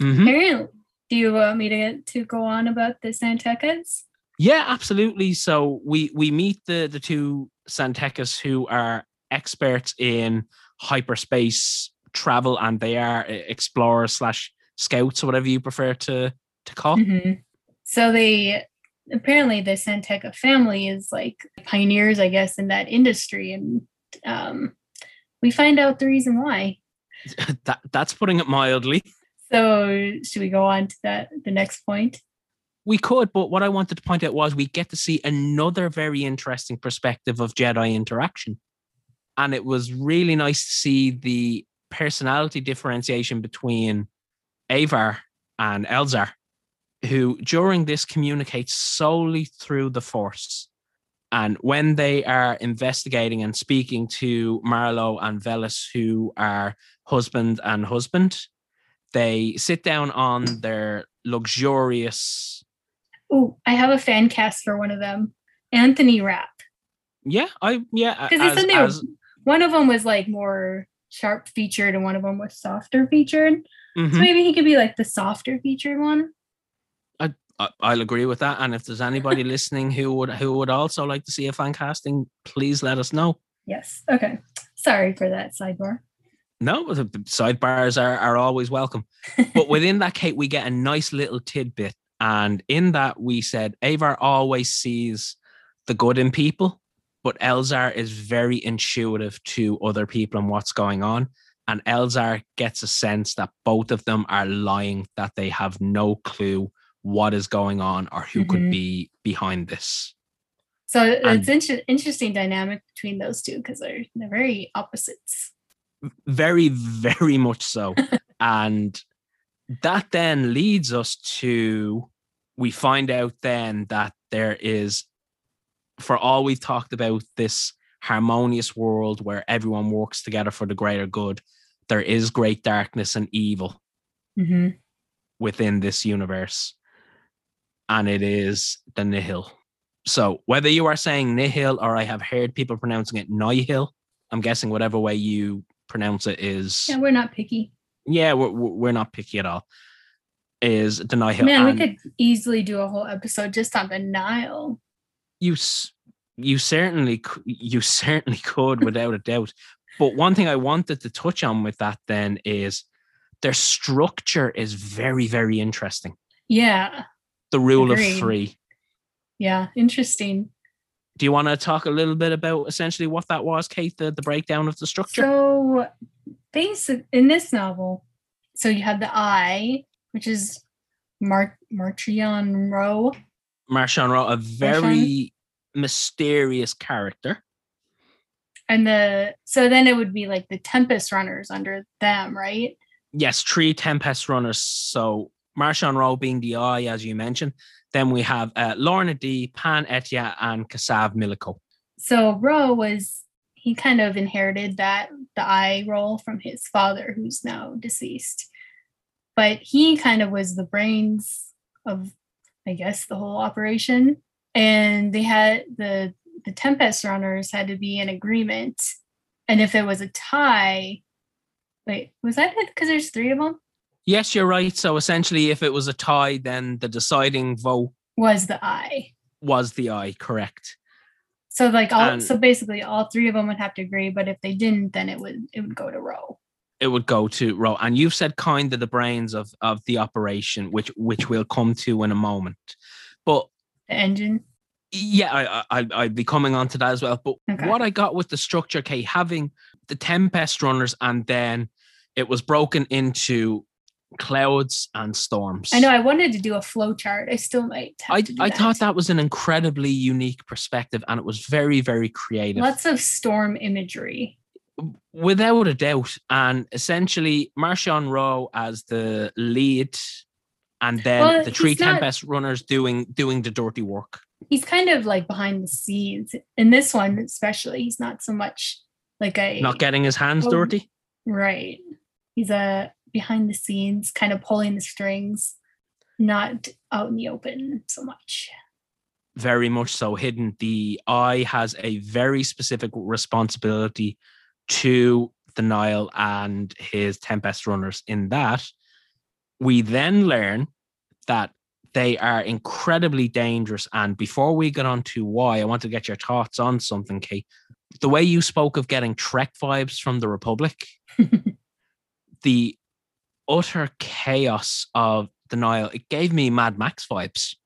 Speaker 5: Mhm.
Speaker 3: apparently, do you want me to to go on about the San Tekkas?
Speaker 5: Yeah, absolutely. So we we meet the the two San Tekkas who are experts in hyperspace travel, and they are uh, explorers slash scouts, or whatever you prefer to to call.
Speaker 3: Mhm. So they apparently the San Tekka family is like pioneers, I guess, in that industry, and um, we find out the reason why.
Speaker 5: that that's putting it mildly.
Speaker 3: So should we go on to that the next point?
Speaker 5: We could, but what I wanted to point out was we get to see another very interesting perspective of Jedi interaction. And it was really nice to see the personality differentiation between Avar and Elzar. who during this communicates solely through the Force. And when they are investigating and speaking to Marlowe and Velis, who are husband and husband, they sit down on their luxurious.
Speaker 3: Oh, I have a fan cast for one of them. Anthony Rapp.
Speaker 5: Yeah, I yeah.
Speaker 3: Because they
Speaker 5: as-
Speaker 3: said they
Speaker 5: as-
Speaker 3: one of them was like more sharp featured and one of them was softer featured.
Speaker 5: Mhm.
Speaker 3: So maybe he could be like the softer featured one.
Speaker 5: I, I'll agree with that. And if there's anybody listening who would who would also like to see a fan casting, please let us know.
Speaker 3: Yes. Okay. Sorry for that sidebar.
Speaker 5: No, the sidebars are, are always welcome. But within that, Kate, we get a nice little tidbit. And in that, we said Avar always sees the good in people, but Elzar is very intuitive to other people and what's going on. And Elzar gets a sense that both of them are lying, that they have no clue what is going on or who could
Speaker 3: Mhm.
Speaker 5: be behind this.
Speaker 3: So it's inter- interesting dynamic between those two because they're they're very opposites.
Speaker 5: Very very much so and that then leads us to we find out then that there is for all we've talked about this harmonious world where everyone works together for the greater good there is great darkness and evil
Speaker 3: Mm-hmm.
Speaker 5: within this universe and it is the nihil so whether you are saying nihil or i have heard people pronouncing it nihil i'm guessing whatever way you pronounce it is
Speaker 3: Yeah, we're not picky.
Speaker 5: yeah, we're, we're not picky at all. Is the Nihil?
Speaker 3: Man, we could easily do a whole episode just on the Nihil.
Speaker 5: you you certainly you certainly could without a doubt. But one thing I wanted to touch on with that then is their structure is very very interesting.
Speaker 3: Yeah.
Speaker 5: The rule
Speaker 3: Agreed.
Speaker 5: of three.
Speaker 3: Yeah. Interesting.
Speaker 5: Do you want to talk a little bit about essentially what that was, Kate? The, the breakdown of the structure.
Speaker 3: So, basic in this novel, so you have the Eye, which is Mar- Marchion Ro.
Speaker 5: Marchion Ro, a very mysterious character.
Speaker 3: And the so then it would be like the Tempest runners under them, right?
Speaker 5: yes, three Tempest runners. So Marchion Ro being the eye, as you mentioned. Then we have uh, Lourna Dee, Pan Eyta, and Kassav Milliko.
Speaker 3: So Ro was he kind of inherited that the eye role from his father, who's now deceased. But he kind of was the brains of, I guess, the whole operation. And they had the the Tempest runners had to be in agreement. And if it was a tie, wait, was that it? Because there's three of them.
Speaker 5: Yes, you're right. So essentially, if it was a tie, then the deciding vote
Speaker 3: Was the Eye.
Speaker 5: was the eye, correct?
Speaker 3: So like all
Speaker 5: And-
Speaker 3: so basically all three of them would have to agree, but if they didn't, then it would it would go to Ro.
Speaker 5: It would go to Ro. And you've said kind of the brains of, of the operation, which which we'll come to in a moment. But
Speaker 3: The engine.
Speaker 5: yeah, I, I I'd be coming on to that as well. But
Speaker 3: Okay.
Speaker 5: what I got with the structure, Kay, having the Tempest runners and then it was broken into clouds and storms.
Speaker 3: I know I wanted to do a flow chart. I still might have
Speaker 5: I, I thought that was an incredibly unique perspective and it was very, very creative.
Speaker 3: lots of storm imagery.
Speaker 5: Without a doubt. And essentially, Marchion Ro as the lead, and then
Speaker 3: Well,
Speaker 5: the three
Speaker 3: not-
Speaker 5: Tempest runners doing doing the dirty work.
Speaker 3: He's kind of like behind the scenes. In this one, especially, he's not so much like a
Speaker 5: Not getting his hands
Speaker 3: Oh.
Speaker 5: dirty.
Speaker 3: right. He's a behind the scenes, kind of pulling the strings, not out in the open so much.
Speaker 5: very much so hidden. The eye has a very specific responsibility to the Nihil and his Tempest runners. In that, we then learn that they are incredibly dangerous. And before we get on to why, I want to get your thoughts on something, Kate. The way you spoke of getting Trek vibes from the Republic, the utter chaos of the Nihil, it gave me Mad Max vibes.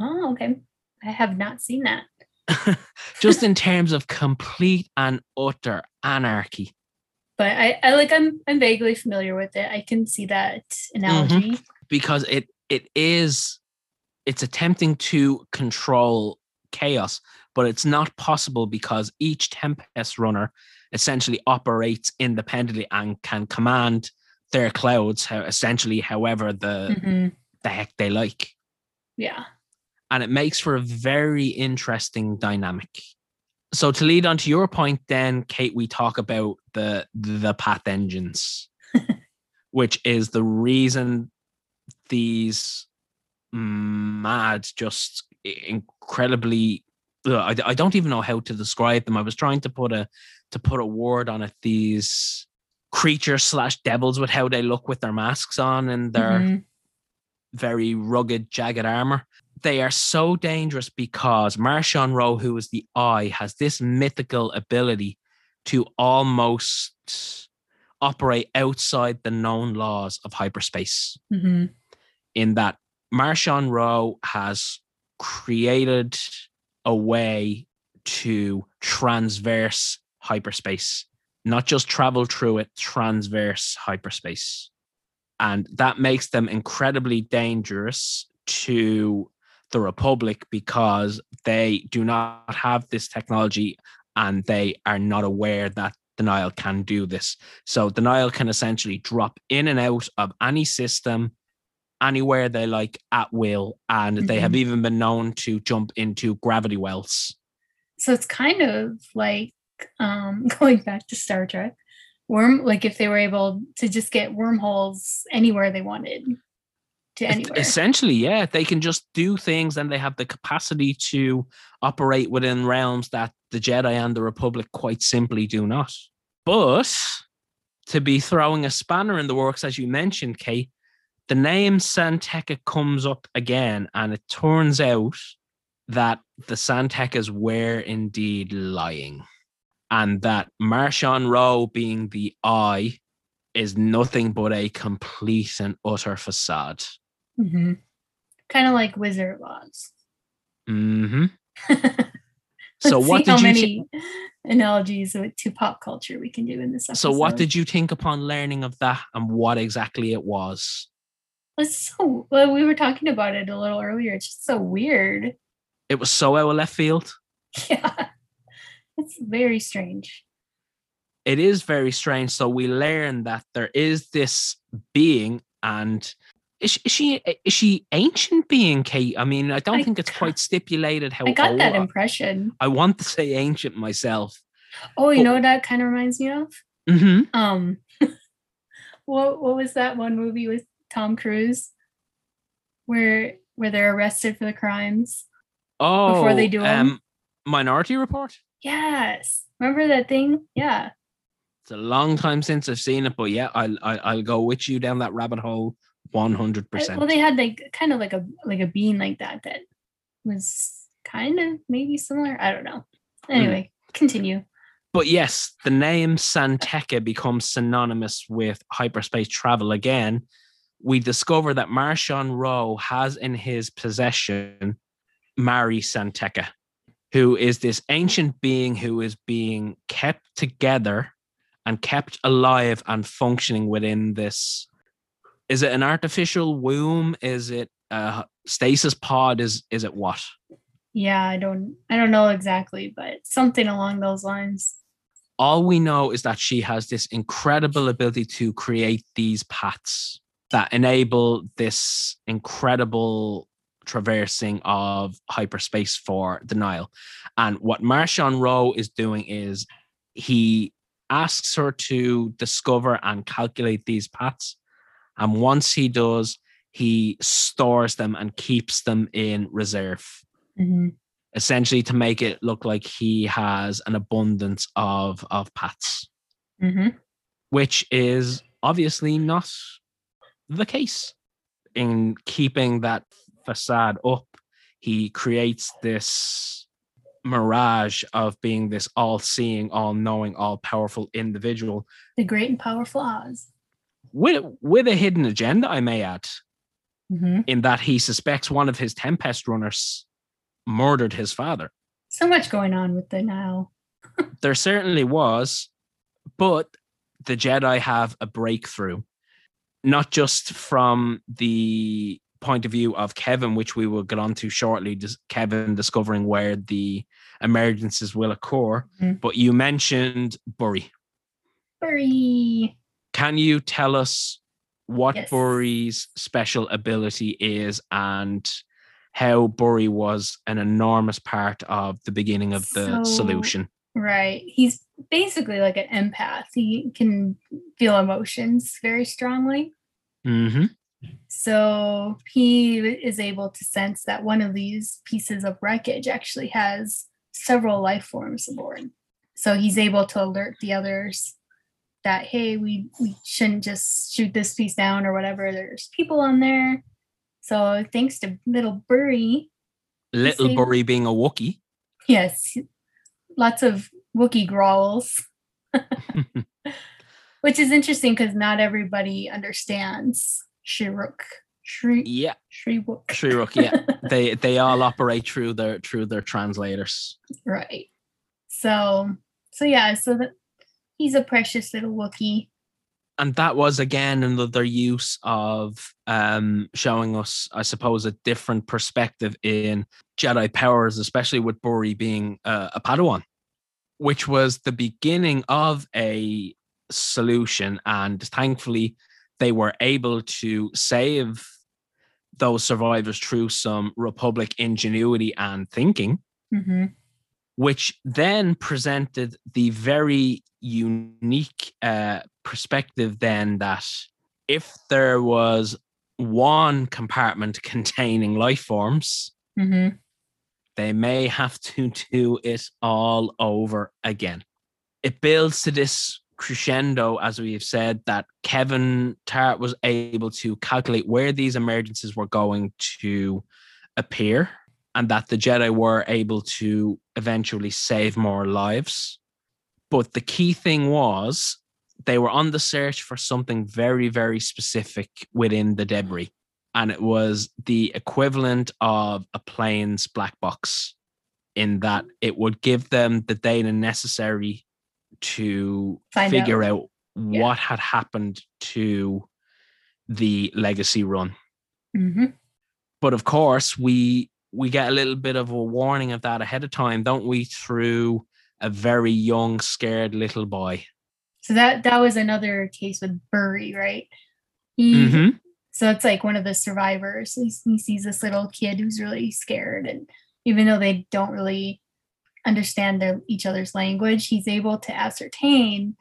Speaker 3: Oh, okay. I have not seen that.
Speaker 5: just in terms of complete and utter anarchy.
Speaker 3: But I, I like I'm I'm vaguely familiar with it. I can see that analogy. Mm-hmm.
Speaker 5: because it it is it's attempting to control chaos but it's not possible because each tempest runner essentially operates independently and can command their clouds how essentially however the
Speaker 3: Mhm.
Speaker 5: the heck they like
Speaker 3: Yeah.
Speaker 5: and it makes for a very interesting dynamic. So to lead on to your point, then Kate, we talk about the the path engines, which is the reason these mad, just incredibly. I, I don't even know how to describe them. I was trying to put a to put a word on it. These creatures slash devils with how they look with their masks on and their
Speaker 3: Mhm.
Speaker 5: very rugged, jagged armor. They are so dangerous because Marchion Ro, who is the Eye, has this mythical ability to almost operate outside the known laws of hyperspace.
Speaker 3: Mhm.
Speaker 5: In that Marchion Ro has created a way to transverse hyperspace, not just travel through it, transverse hyperspace and that makes them incredibly dangerous to the republic because they do not have this technology and they are not aware that the Nihil can do this. So the Nihil can essentially drop in and out of any system anywhere they like at will and they have mm-hmm. even been known to jump into gravity wells.
Speaker 3: So it's kind of like um, going back to Star Trek, worm like if they were able to just get wormholes anywhere they wanted to anywhere.
Speaker 5: Essentially, yeah, they can just do things and they have the capacity to operate within realms that the Jedi and the Republic quite simply do not. But to be throwing a spanner in the works, as you mentioned, Kate, the name San Tekka comes up again, and it turns out that the San Tekkas were indeed lying, and that Marchion Ro, being the eye, is nothing but a complete and utter facade.
Speaker 3: hmm Kind of like Wizard of Oz.
Speaker 5: hmm
Speaker 3: Let's
Speaker 5: So what
Speaker 3: see how
Speaker 5: you?
Speaker 3: many analogies with- to pop culture we can do in this episode.
Speaker 5: so what did you think upon learning of that, and what exactly it was?
Speaker 3: It's so well, we were talking about it a little earlier. It's just so weird.
Speaker 5: It was so out of left field.
Speaker 3: Yeah. It's very strange.
Speaker 5: it is very strange. So we learn that there is this being, and is, is she is she ancient being, Kate? I mean, I don't
Speaker 3: I
Speaker 5: think it's quite stipulated how
Speaker 3: I got that impression.
Speaker 5: I want to say ancient myself.
Speaker 3: Oh, you
Speaker 5: Oh.
Speaker 3: know what that kind of reminds me of?
Speaker 5: hmm
Speaker 3: Um what what was that one movie with Tom Cruise where where they're arrested for the crimes?
Speaker 5: Oh,
Speaker 3: Before they do
Speaker 5: um, Minority Report.
Speaker 3: Yes. Remember that thing? Yeah.
Speaker 5: It's a long time since I've seen it, but yeah, I'll I'll, I'll go with you down that rabbit hole, one hundred percent.
Speaker 3: Well, they had like kind of like a like a bean like that that was kind of maybe similar. I don't know.
Speaker 5: Hmm.
Speaker 3: Anyway, continue.
Speaker 5: But yes, the name San Tekka becomes synonymous with hyperspace travel again. We discover that Marchion Ro has in his possession Mari San Tekka, who is this ancient being who is being kept together and kept alive and functioning within this. Is it an artificial womb? Is it a stasis pod? Is is it what?
Speaker 3: Yeah, I don't I don't know exactly, but something along those lines.
Speaker 5: all we know is that she has this incredible ability to create these paths that enable this incredible traversing of hyperspace for the Nihil. And what Marchion Ro is doing is he asks her to discover and calculate these paths. And once he does, he stores them and keeps them in reserve
Speaker 3: Mhm.
Speaker 5: essentially to make it look like he has an abundance of of pats,
Speaker 3: Mhm.
Speaker 5: which is obviously not the case. In keeping that facade up, he creates this mirage of being this all-seeing, all-knowing, all-powerful individual
Speaker 3: The great and powerful Oz.
Speaker 5: with with a hidden agenda, I may add,
Speaker 3: Mhm.
Speaker 5: in that he suspects one of his Tempest runners murdered his father.
Speaker 3: So much going on with the Nihil.
Speaker 5: there certainly was, but the Jedi have a breakthrough, not just from the point of view of Keven, which we will get onto shortly. dis- Keven discovering where the emergencies will occur,
Speaker 3: Mhm.
Speaker 5: but you mentioned Burry.
Speaker 3: Very
Speaker 5: Can you tell us what
Speaker 3: Yes.
Speaker 5: Burry's special ability is and how Burry was an enormous part of the beginning of the
Speaker 3: So-
Speaker 5: solution.
Speaker 3: Right. He's basically like an empath. He can feel emotions very strongly.
Speaker 5: hmm
Speaker 3: So he is able to sense that one of these pieces of wreckage actually has several life forms aboard. So he's able to alert the others that hey, we we shouldn't just shoot this piece down or whatever. There's people on there. So thanks to little Burry,
Speaker 5: Little
Speaker 3: Same.
Speaker 5: Burry being a Wookiee.
Speaker 3: yes, lots of Wookiee growls. Which is interesting because not everybody understands Shiruk. Shri
Speaker 5: Yeah,
Speaker 3: Shriwook.
Speaker 5: Shrirook, yeah. they they all operate through their through their translators.
Speaker 3: Right. So so yeah, so that he's a precious little Wookiee.
Speaker 5: and that was again another use of um showing us i suppose a different perspective in jedi powers especially with Burry being uh, a padawan which was the beginning of a solution and thankfully they were able to save those survivors through some republic ingenuity and thinking
Speaker 3: Mm-hmm.
Speaker 5: which then presented the very unique uh, perspective then that if there was one compartment containing life forms,
Speaker 3: Mm-hmm.
Speaker 5: they may have to do it all over again. It builds to this crescendo, as we have said, that Keven Tarr was able to calculate where these emergencies were going to appear and that the Jedi were able to eventually save more lives. But the key thing was they were on the search for something very, very specific within the debris. And it was the equivalent of a plane's black box, in that it would give them the data necessary to
Speaker 3: Find
Speaker 5: figure
Speaker 3: out.
Speaker 5: out, what had happened to the legacy run
Speaker 3: Mm-hmm.
Speaker 5: but of course we we get a little bit of a warning of that ahead of time don't we through a very young scared little boy
Speaker 3: So that that was another case with Burry, right? He
Speaker 5: Mhm.
Speaker 3: so it's like one of the survivors. He, he sees this little kid who's really scared, and even though they don't really understand their each other's language, he's able to ascertain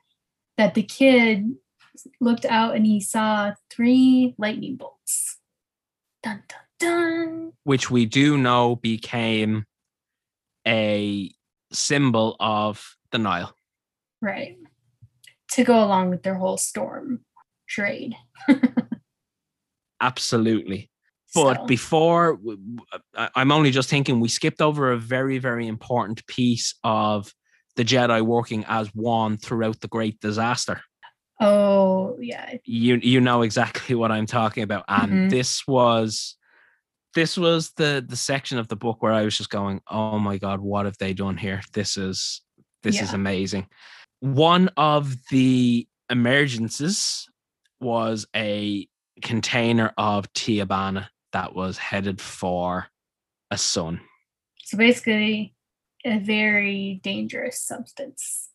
Speaker 3: that the kid looked out and he saw three lightning bolts. Dun dun dun.
Speaker 5: which we do know became a symbol of the nihil
Speaker 3: Right. To go along with their whole storm trade.
Speaker 5: absolutely but
Speaker 3: So-
Speaker 5: before I'm only just thinking we skipped over a very very important piece of the jedi working as one throughout the great disaster
Speaker 3: oh yeah,
Speaker 5: you you know exactly what I'm talking about. And
Speaker 3: Mhm.
Speaker 5: this was this was the the section of the book where I was just going, "Oh my god, what have they done here? This is this is amazing." One of the emergencies was a container of Tibanna that was headed for a sun.
Speaker 3: So basically, a very dangerous substance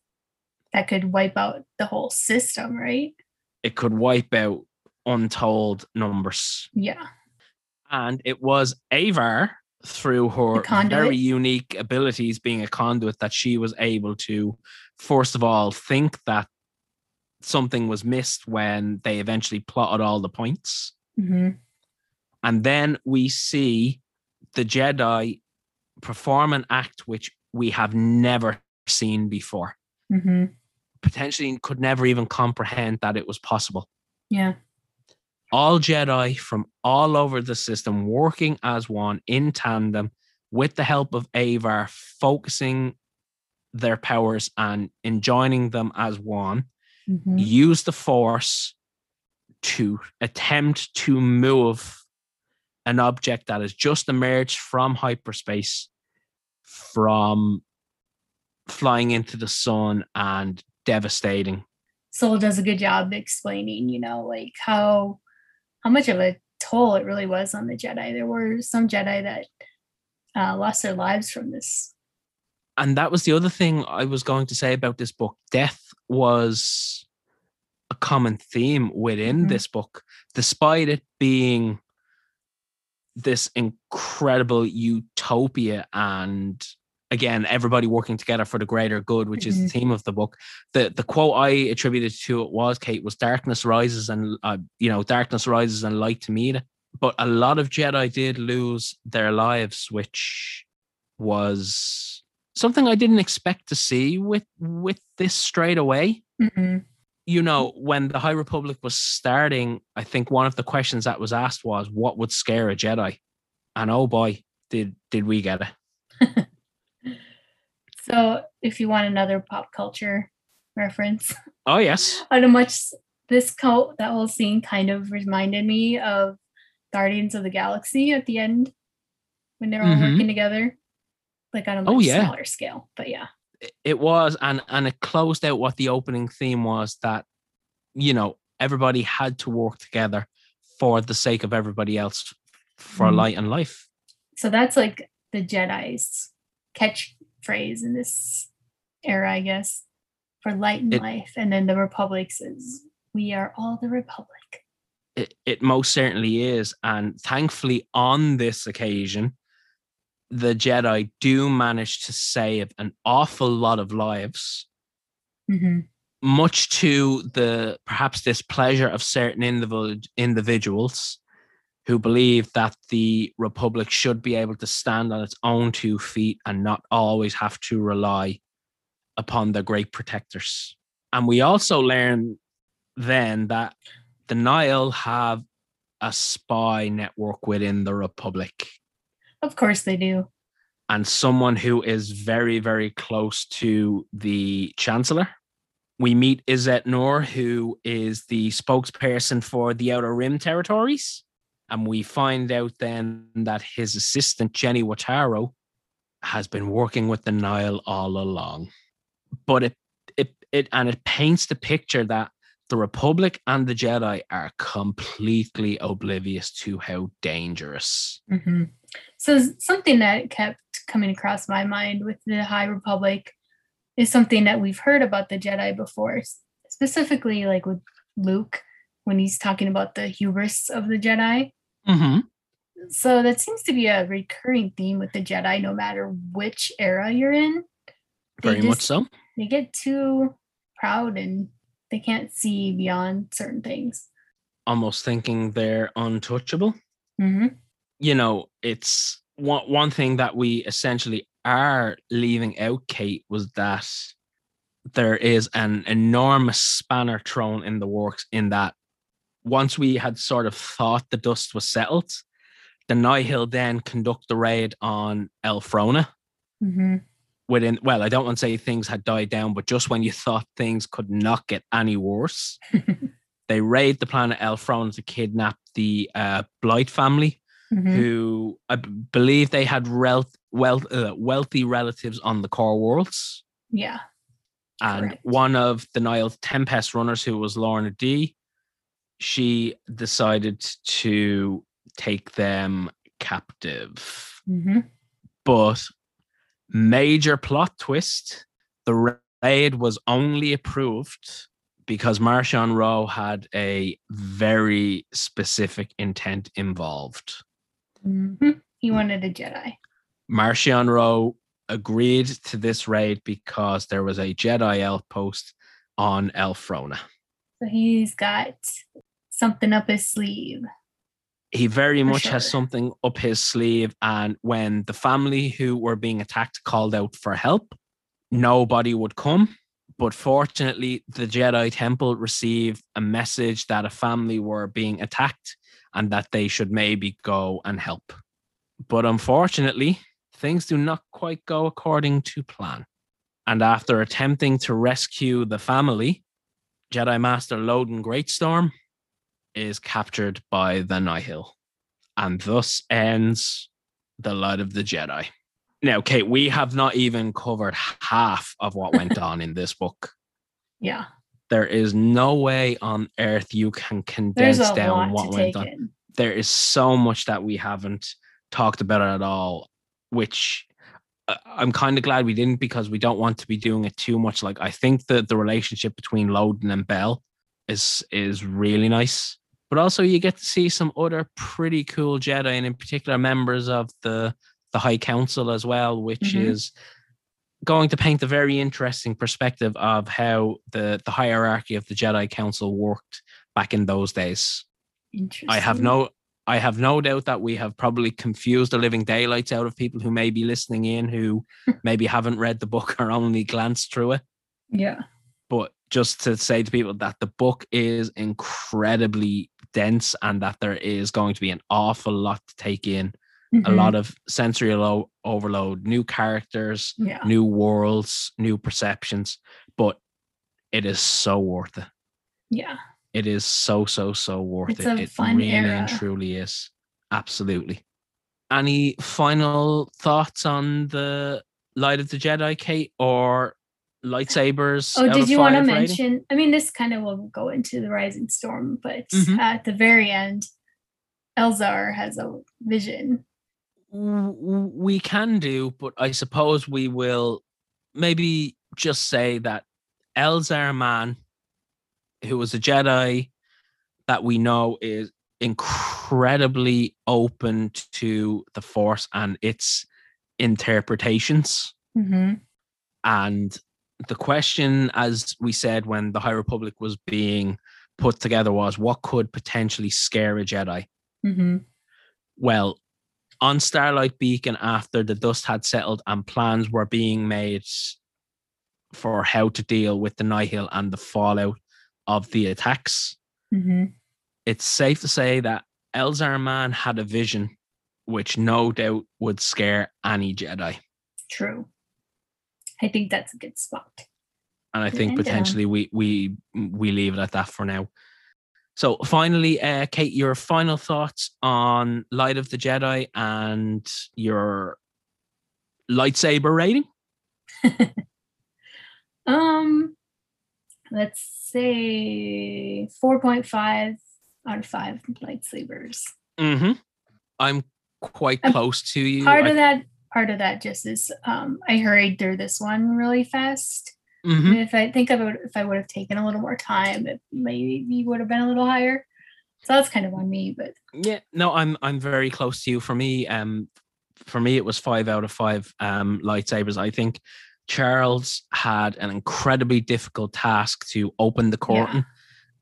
Speaker 3: that could wipe out the whole system, right?
Speaker 5: It could wipe out untold numbers.
Speaker 3: Yeah.
Speaker 5: and it was Avar through her very unique abilities being a conduit that she was able to first of all think that something was missed when they eventually plotted all the points
Speaker 3: hmm
Speaker 5: and then we see the Jedi perform an act which we have never seen before
Speaker 3: hmm
Speaker 5: potentially could never even comprehend that it was possible
Speaker 3: Yeah.
Speaker 5: all Jedi from all over the system working as one in tandem with the help of Avar, focusing their powers and enjoining them as one,
Speaker 3: Mhm.
Speaker 5: use the Force to attempt to move an object that has just emerged from hyperspace from flying into the sun and devastating
Speaker 3: Soule does a good job explaining, you know, like how how much of a toll it really was on the Jedi. There were some Jedi that uh, lost their lives from this.
Speaker 5: and that was the other thing I was going to say about this book. Death was a common theme within
Speaker 3: Mhm.
Speaker 5: this book, despite it being this incredible utopia and again everybody working together for the greater good which is the theme of the book. The the quote i attributed to it was kate was darkness rises and uh, you know darkness rises and light to meet it. But a lot of jedi did lose their lives which was something i didn't expect to see with with this straight away.
Speaker 3: Mhm.
Speaker 5: You know, when the High Republic was starting, I think one of the questions that was asked was, "What would scare a Jedi?" And oh boy, did did we get it?
Speaker 3: So, if you want another pop culture reference,
Speaker 5: Oh yes,
Speaker 3: on a much this coat that whole scene kind of reminded me of Guardians of the Galaxy at the end when they're all
Speaker 5: Mhm.
Speaker 3: working together, like on a much
Speaker 5: Oh, yeah.
Speaker 3: smaller scale. But yeah,
Speaker 5: it- was, and and it closed out what the opening theme was that, you know, everybody had to work together for the sake of everybody else for
Speaker 3: Mhm.
Speaker 5: light and life.
Speaker 3: so that's like the Jedi's catchphrase in this era, I guess, for light and
Speaker 5: It-
Speaker 3: life. And then the Republic says, "We are all the Republic."
Speaker 5: It, it most certainly is. And thankfully, on this occasion, the Jedi do manage to save an awful lot of lives,
Speaker 3: hmm
Speaker 5: much to the perhaps displeasure of certain individual, individuals who believe that the Republic should be able to stand on its own two feet and not always have to rely upon the great protectors. And we also learn then that the Nihil have a spy network within the Republic
Speaker 3: Of course they do.
Speaker 5: and someone who is very, very close to the Chancellor. We meet Izzet Noor, who is the spokesperson for the Outer Rim territories. And we find out then that his assistant, Jenny Wataro, has been working with the Nihil all along. But it, it, it, and it paints the picture that the Republic and the Jedi are completely oblivious to how dangerous
Speaker 3: hmm So something that kept coming across my mind with the High Republic is something that we've heard about the Jedi before, specifically like with Luke when he's talking about the hubris of the Jedi.
Speaker 5: Mm-hmm.
Speaker 3: So that seems to be a recurring theme with the Jedi, no matter which era you're in.
Speaker 5: Very much so.
Speaker 3: They get too proud and they can't see beyond certain things.
Speaker 5: almost thinking they're untouchable.
Speaker 3: hmm
Speaker 5: You know, it's one one thing that we essentially are leaving out, Kate, was that there is an enormous spanner thrown in the works in that once we had sort of thought the dust was settled, the Nihil then conduct the raid on Elphrona.
Speaker 3: Hmm
Speaker 5: within well, I don't want to say things had died down, but just when you thought things could not get any worse, they raid the planet Elphrona to kidnap the uh, Blight family,
Speaker 3: hmm
Speaker 5: who I b- believe they had rel- wealth, uh, wealthy relatives on the core worlds.
Speaker 3: Yeah.
Speaker 5: And
Speaker 3: Correct.
Speaker 5: one of the Nihil's Tempest runners, who was Lourna Dee, she decided to take them captive.
Speaker 3: hmm
Speaker 5: But major plot twist the raid was only approved because Marchion Ro had a very specific intent involved.
Speaker 3: Hmm He wanted a Jedi.
Speaker 5: Marchion Ro agreed to this raid because there was a Jedi outpost on Elphrona.
Speaker 3: So he's got something up his sleeve.
Speaker 5: He very
Speaker 3: For
Speaker 5: much has something up his sleeve. And when the family who were being attacked called out for help, nobody would come. But fortunately, the Jedi Temple received a message that a family were being attacked and that they should maybe go and help. But unfortunately, things do not quite go according to plan. And after attempting to rescue the family, Jedi Master Loden Greatstorm is captured by the Nihil. And thus ends the Light of the Jedi. Now, Kate, we have not even covered half of what went on in this book.
Speaker 3: Yeah.
Speaker 5: There is no way on earth you can condense down what went on
Speaker 3: in.
Speaker 5: there is so much that we haven't talked about at all, which uh, I'm kind of glad we didn't because we don't want to be doing it too much. Like I think that the relationship between Loden and Bell is is really nice. but also you get to see some other pretty cool Jedi, and in particular members of the the High Council as well, which
Speaker 3: Mhm.
Speaker 5: is going to paint a very interesting perspective of how the the hierarchy of the Jedi Council worked back in those days.
Speaker 3: Interesting.
Speaker 5: I have no I have no doubt that we have probably confused the living daylights out of people who may be listening in who maybe haven't read the book or only glanced through it.
Speaker 3: Yeah.
Speaker 5: But just to say to people that the book is incredibly dense and that there is going to be an awful lot to take in, a
Speaker 3: Mhm.
Speaker 5: lot of sensory lo- overload, new characters,
Speaker 3: Yeah.
Speaker 5: new worlds, new perceptions, but it is so worth it.
Speaker 3: Yeah.
Speaker 5: It is so so so worth
Speaker 3: It's
Speaker 5: it.
Speaker 3: a
Speaker 5: It
Speaker 3: fun
Speaker 5: really and truly is. Absolutely. Any final thoughts on the Light of the Jedi, Kate, or lightsabers?
Speaker 3: Oh, did you want to
Speaker 5: rating?
Speaker 3: mention? I mean, this kind of will go into the Rising Storm, but
Speaker 5: Mhm.
Speaker 3: at the very end, Elzar has a vision.
Speaker 5: We can do, but I suppose we will maybe just say that Elzar Mann, who was a Jedi that we know is incredibly open to the Force and its interpretations.
Speaker 3: Mm-hmm.
Speaker 5: And the question, as we said when the High Republic was being put together, was what could potentially scare a Jedi?
Speaker 3: Mm-hmm.
Speaker 5: Well, on Starlight Beacon, after the dust had settled and plans were being made for how to deal with the Nihil and the fallout of the attacks,
Speaker 3: Mm-hmm.
Speaker 5: it's safe to say that Elzar Mann had a vision which no doubt would scare any Jedi.
Speaker 3: True. I think that's a good spot.
Speaker 5: and I think potentially we we we leave it at that for now. So finally, uh, Kate, your final thoughts on Light of the Jedi and your lightsaber rating?
Speaker 3: Um, let's say 4.5 out of 5 lightsabers.
Speaker 5: Mm-hmm. I'm quite close to you.
Speaker 3: Part
Speaker 5: I-
Speaker 3: of that, part of that just is um, I hurried through this one really fast.
Speaker 5: Mhm.
Speaker 3: And if I think about if I would have taken a little more time, it maybe would have been a little higher. So that's kind of on me, but
Speaker 5: Yeah, no, I'm I'm very close to you. For me, um, for me it was five out of five um lightsabers. I think Charles had an incredibly difficult task to open the
Speaker 3: Yeah.
Speaker 5: curtain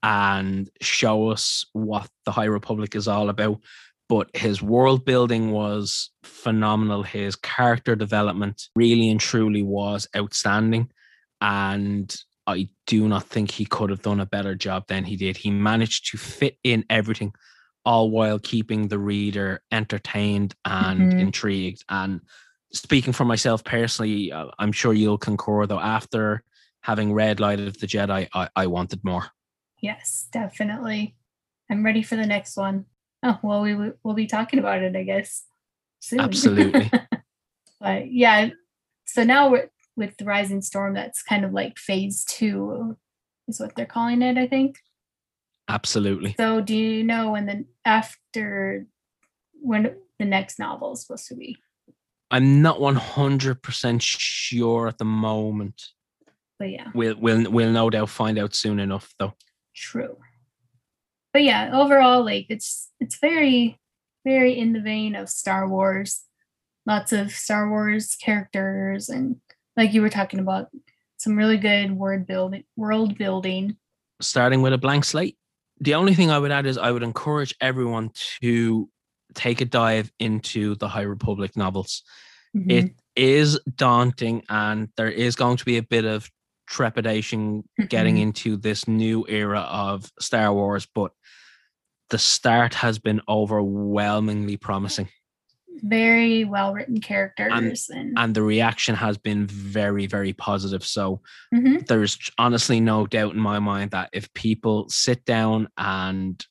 Speaker 5: and show us what the High Republic is all about. But his world building was phenomenal. His character development really and truly was outstanding. And I do not think he could have done a better job than he did. He managed to fit in everything, all while keeping the reader entertained and
Speaker 3: Mhm.
Speaker 5: intrigued. And speaking for myself personally, uh, I'm sure you'll concur, though, after having read Light of the Jedi, I, I wanted more.
Speaker 3: yes, definitely. I'm ready for the next one. Oh, well, we we'll be talking about it, I guess. Soon.
Speaker 5: Absolutely.
Speaker 3: but yeah, so now we're with the Rising Storm, that's kind of like phase two, is what they're calling it, I think.
Speaker 5: Absolutely.
Speaker 3: So do you know when the after when the next novel is supposed to be?
Speaker 5: I'm not 100% sure at the moment.
Speaker 3: But yeah,
Speaker 5: We'll, we'll, we'll no doubt find out soon enough, though.
Speaker 3: true. But yeah, overall, like it's it's very, very in the vein of Star Wars. Lots of Star Wars characters and like you were talking about, some really good word building world building.
Speaker 5: starting with a blank slate. The only thing I would add is I would encourage everyone to take a dive into the High Republic novels.
Speaker 3: Mhm.
Speaker 5: It is daunting and there is going to be a bit of trepidation getting into this new era of Star Wars, but the start has been overwhelmingly promising
Speaker 3: very well written characters and,
Speaker 5: and the reaction has been very, very positive. So
Speaker 3: Mhm.
Speaker 5: there's honestly no doubt in my mind that if people sit down and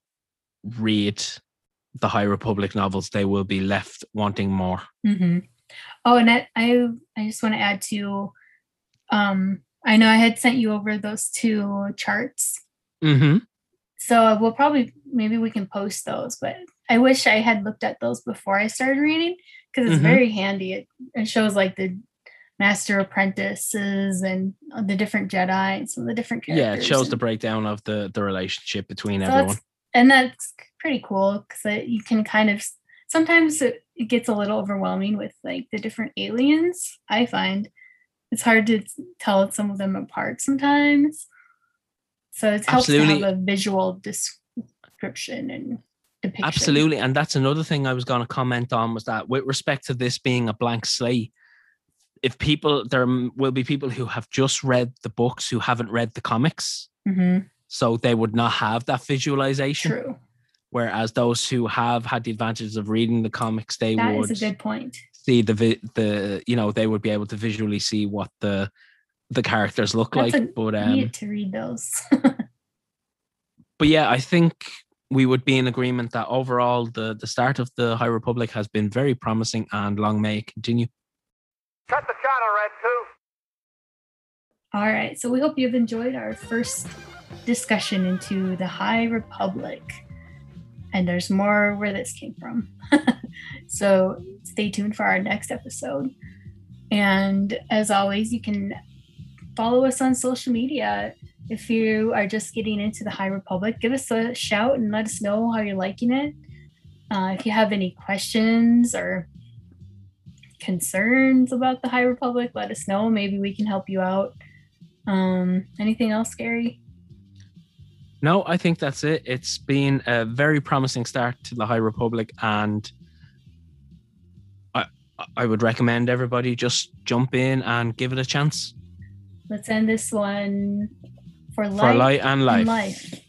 Speaker 5: read the High Republic novels, they will be left wanting more.
Speaker 3: hmm Oh, and I, I I just want to add to, um, I know I had sent you over those two charts,
Speaker 5: Mm-hmm.
Speaker 3: so we'll probably maybe we can post those. But I wish I had looked at those before I started reading because it's
Speaker 5: Mhm.
Speaker 3: very handy. It, it shows like the master apprentices and the different Jedi and some of the different characters.
Speaker 5: Yeah, it shows the breakdown of the the relationship between
Speaker 3: so
Speaker 5: everyone.
Speaker 3: that's and that's pretty cool because you can kind of sometimes it, it gets a little overwhelming with like the different aliens. I find it's hard to tell some of them apart sometimes. So it helps
Speaker 5: Absolutely.
Speaker 3: to have a visual description and.
Speaker 5: Absolutely. And that's another thing I was going to comment on was that with respect to this being a blank slate, if people, there will be people who have just read the books who haven't read the comics.
Speaker 3: Mhm.
Speaker 5: So they would not have that visualization.
Speaker 3: True.
Speaker 5: Whereas those who have had the advantages of reading the comics, they
Speaker 3: That
Speaker 5: would
Speaker 3: is a good point.
Speaker 5: see the the you know they would be able to visually see what the the characters look
Speaker 3: That's
Speaker 5: like.
Speaker 3: a
Speaker 5: But um,
Speaker 3: need to read those.
Speaker 5: but yeah, I think we would be in agreement that overall the the start of the High Republic has been very promising and long may it continue.
Speaker 6: Cut the channel, Red 2.
Speaker 3: All right. So we hope you've enjoyed our first discussion into the High Republic. And there's more where this came from. so stay tuned for our next episode. And as always, you can follow us on social media. If you are just getting into the High Republic, give us a shout and let us know how you're liking it. Uh, if you have any questions or concerns about the High Republic, let us know. Maybe we can help you out. Um, anything else, Gary?
Speaker 5: No, I think that's it. It's been a very promising start to the High Republic, and I I would recommend everybody just jump in and give it a chance
Speaker 3: Let's end this one for life.
Speaker 5: for light and life.
Speaker 3: and life.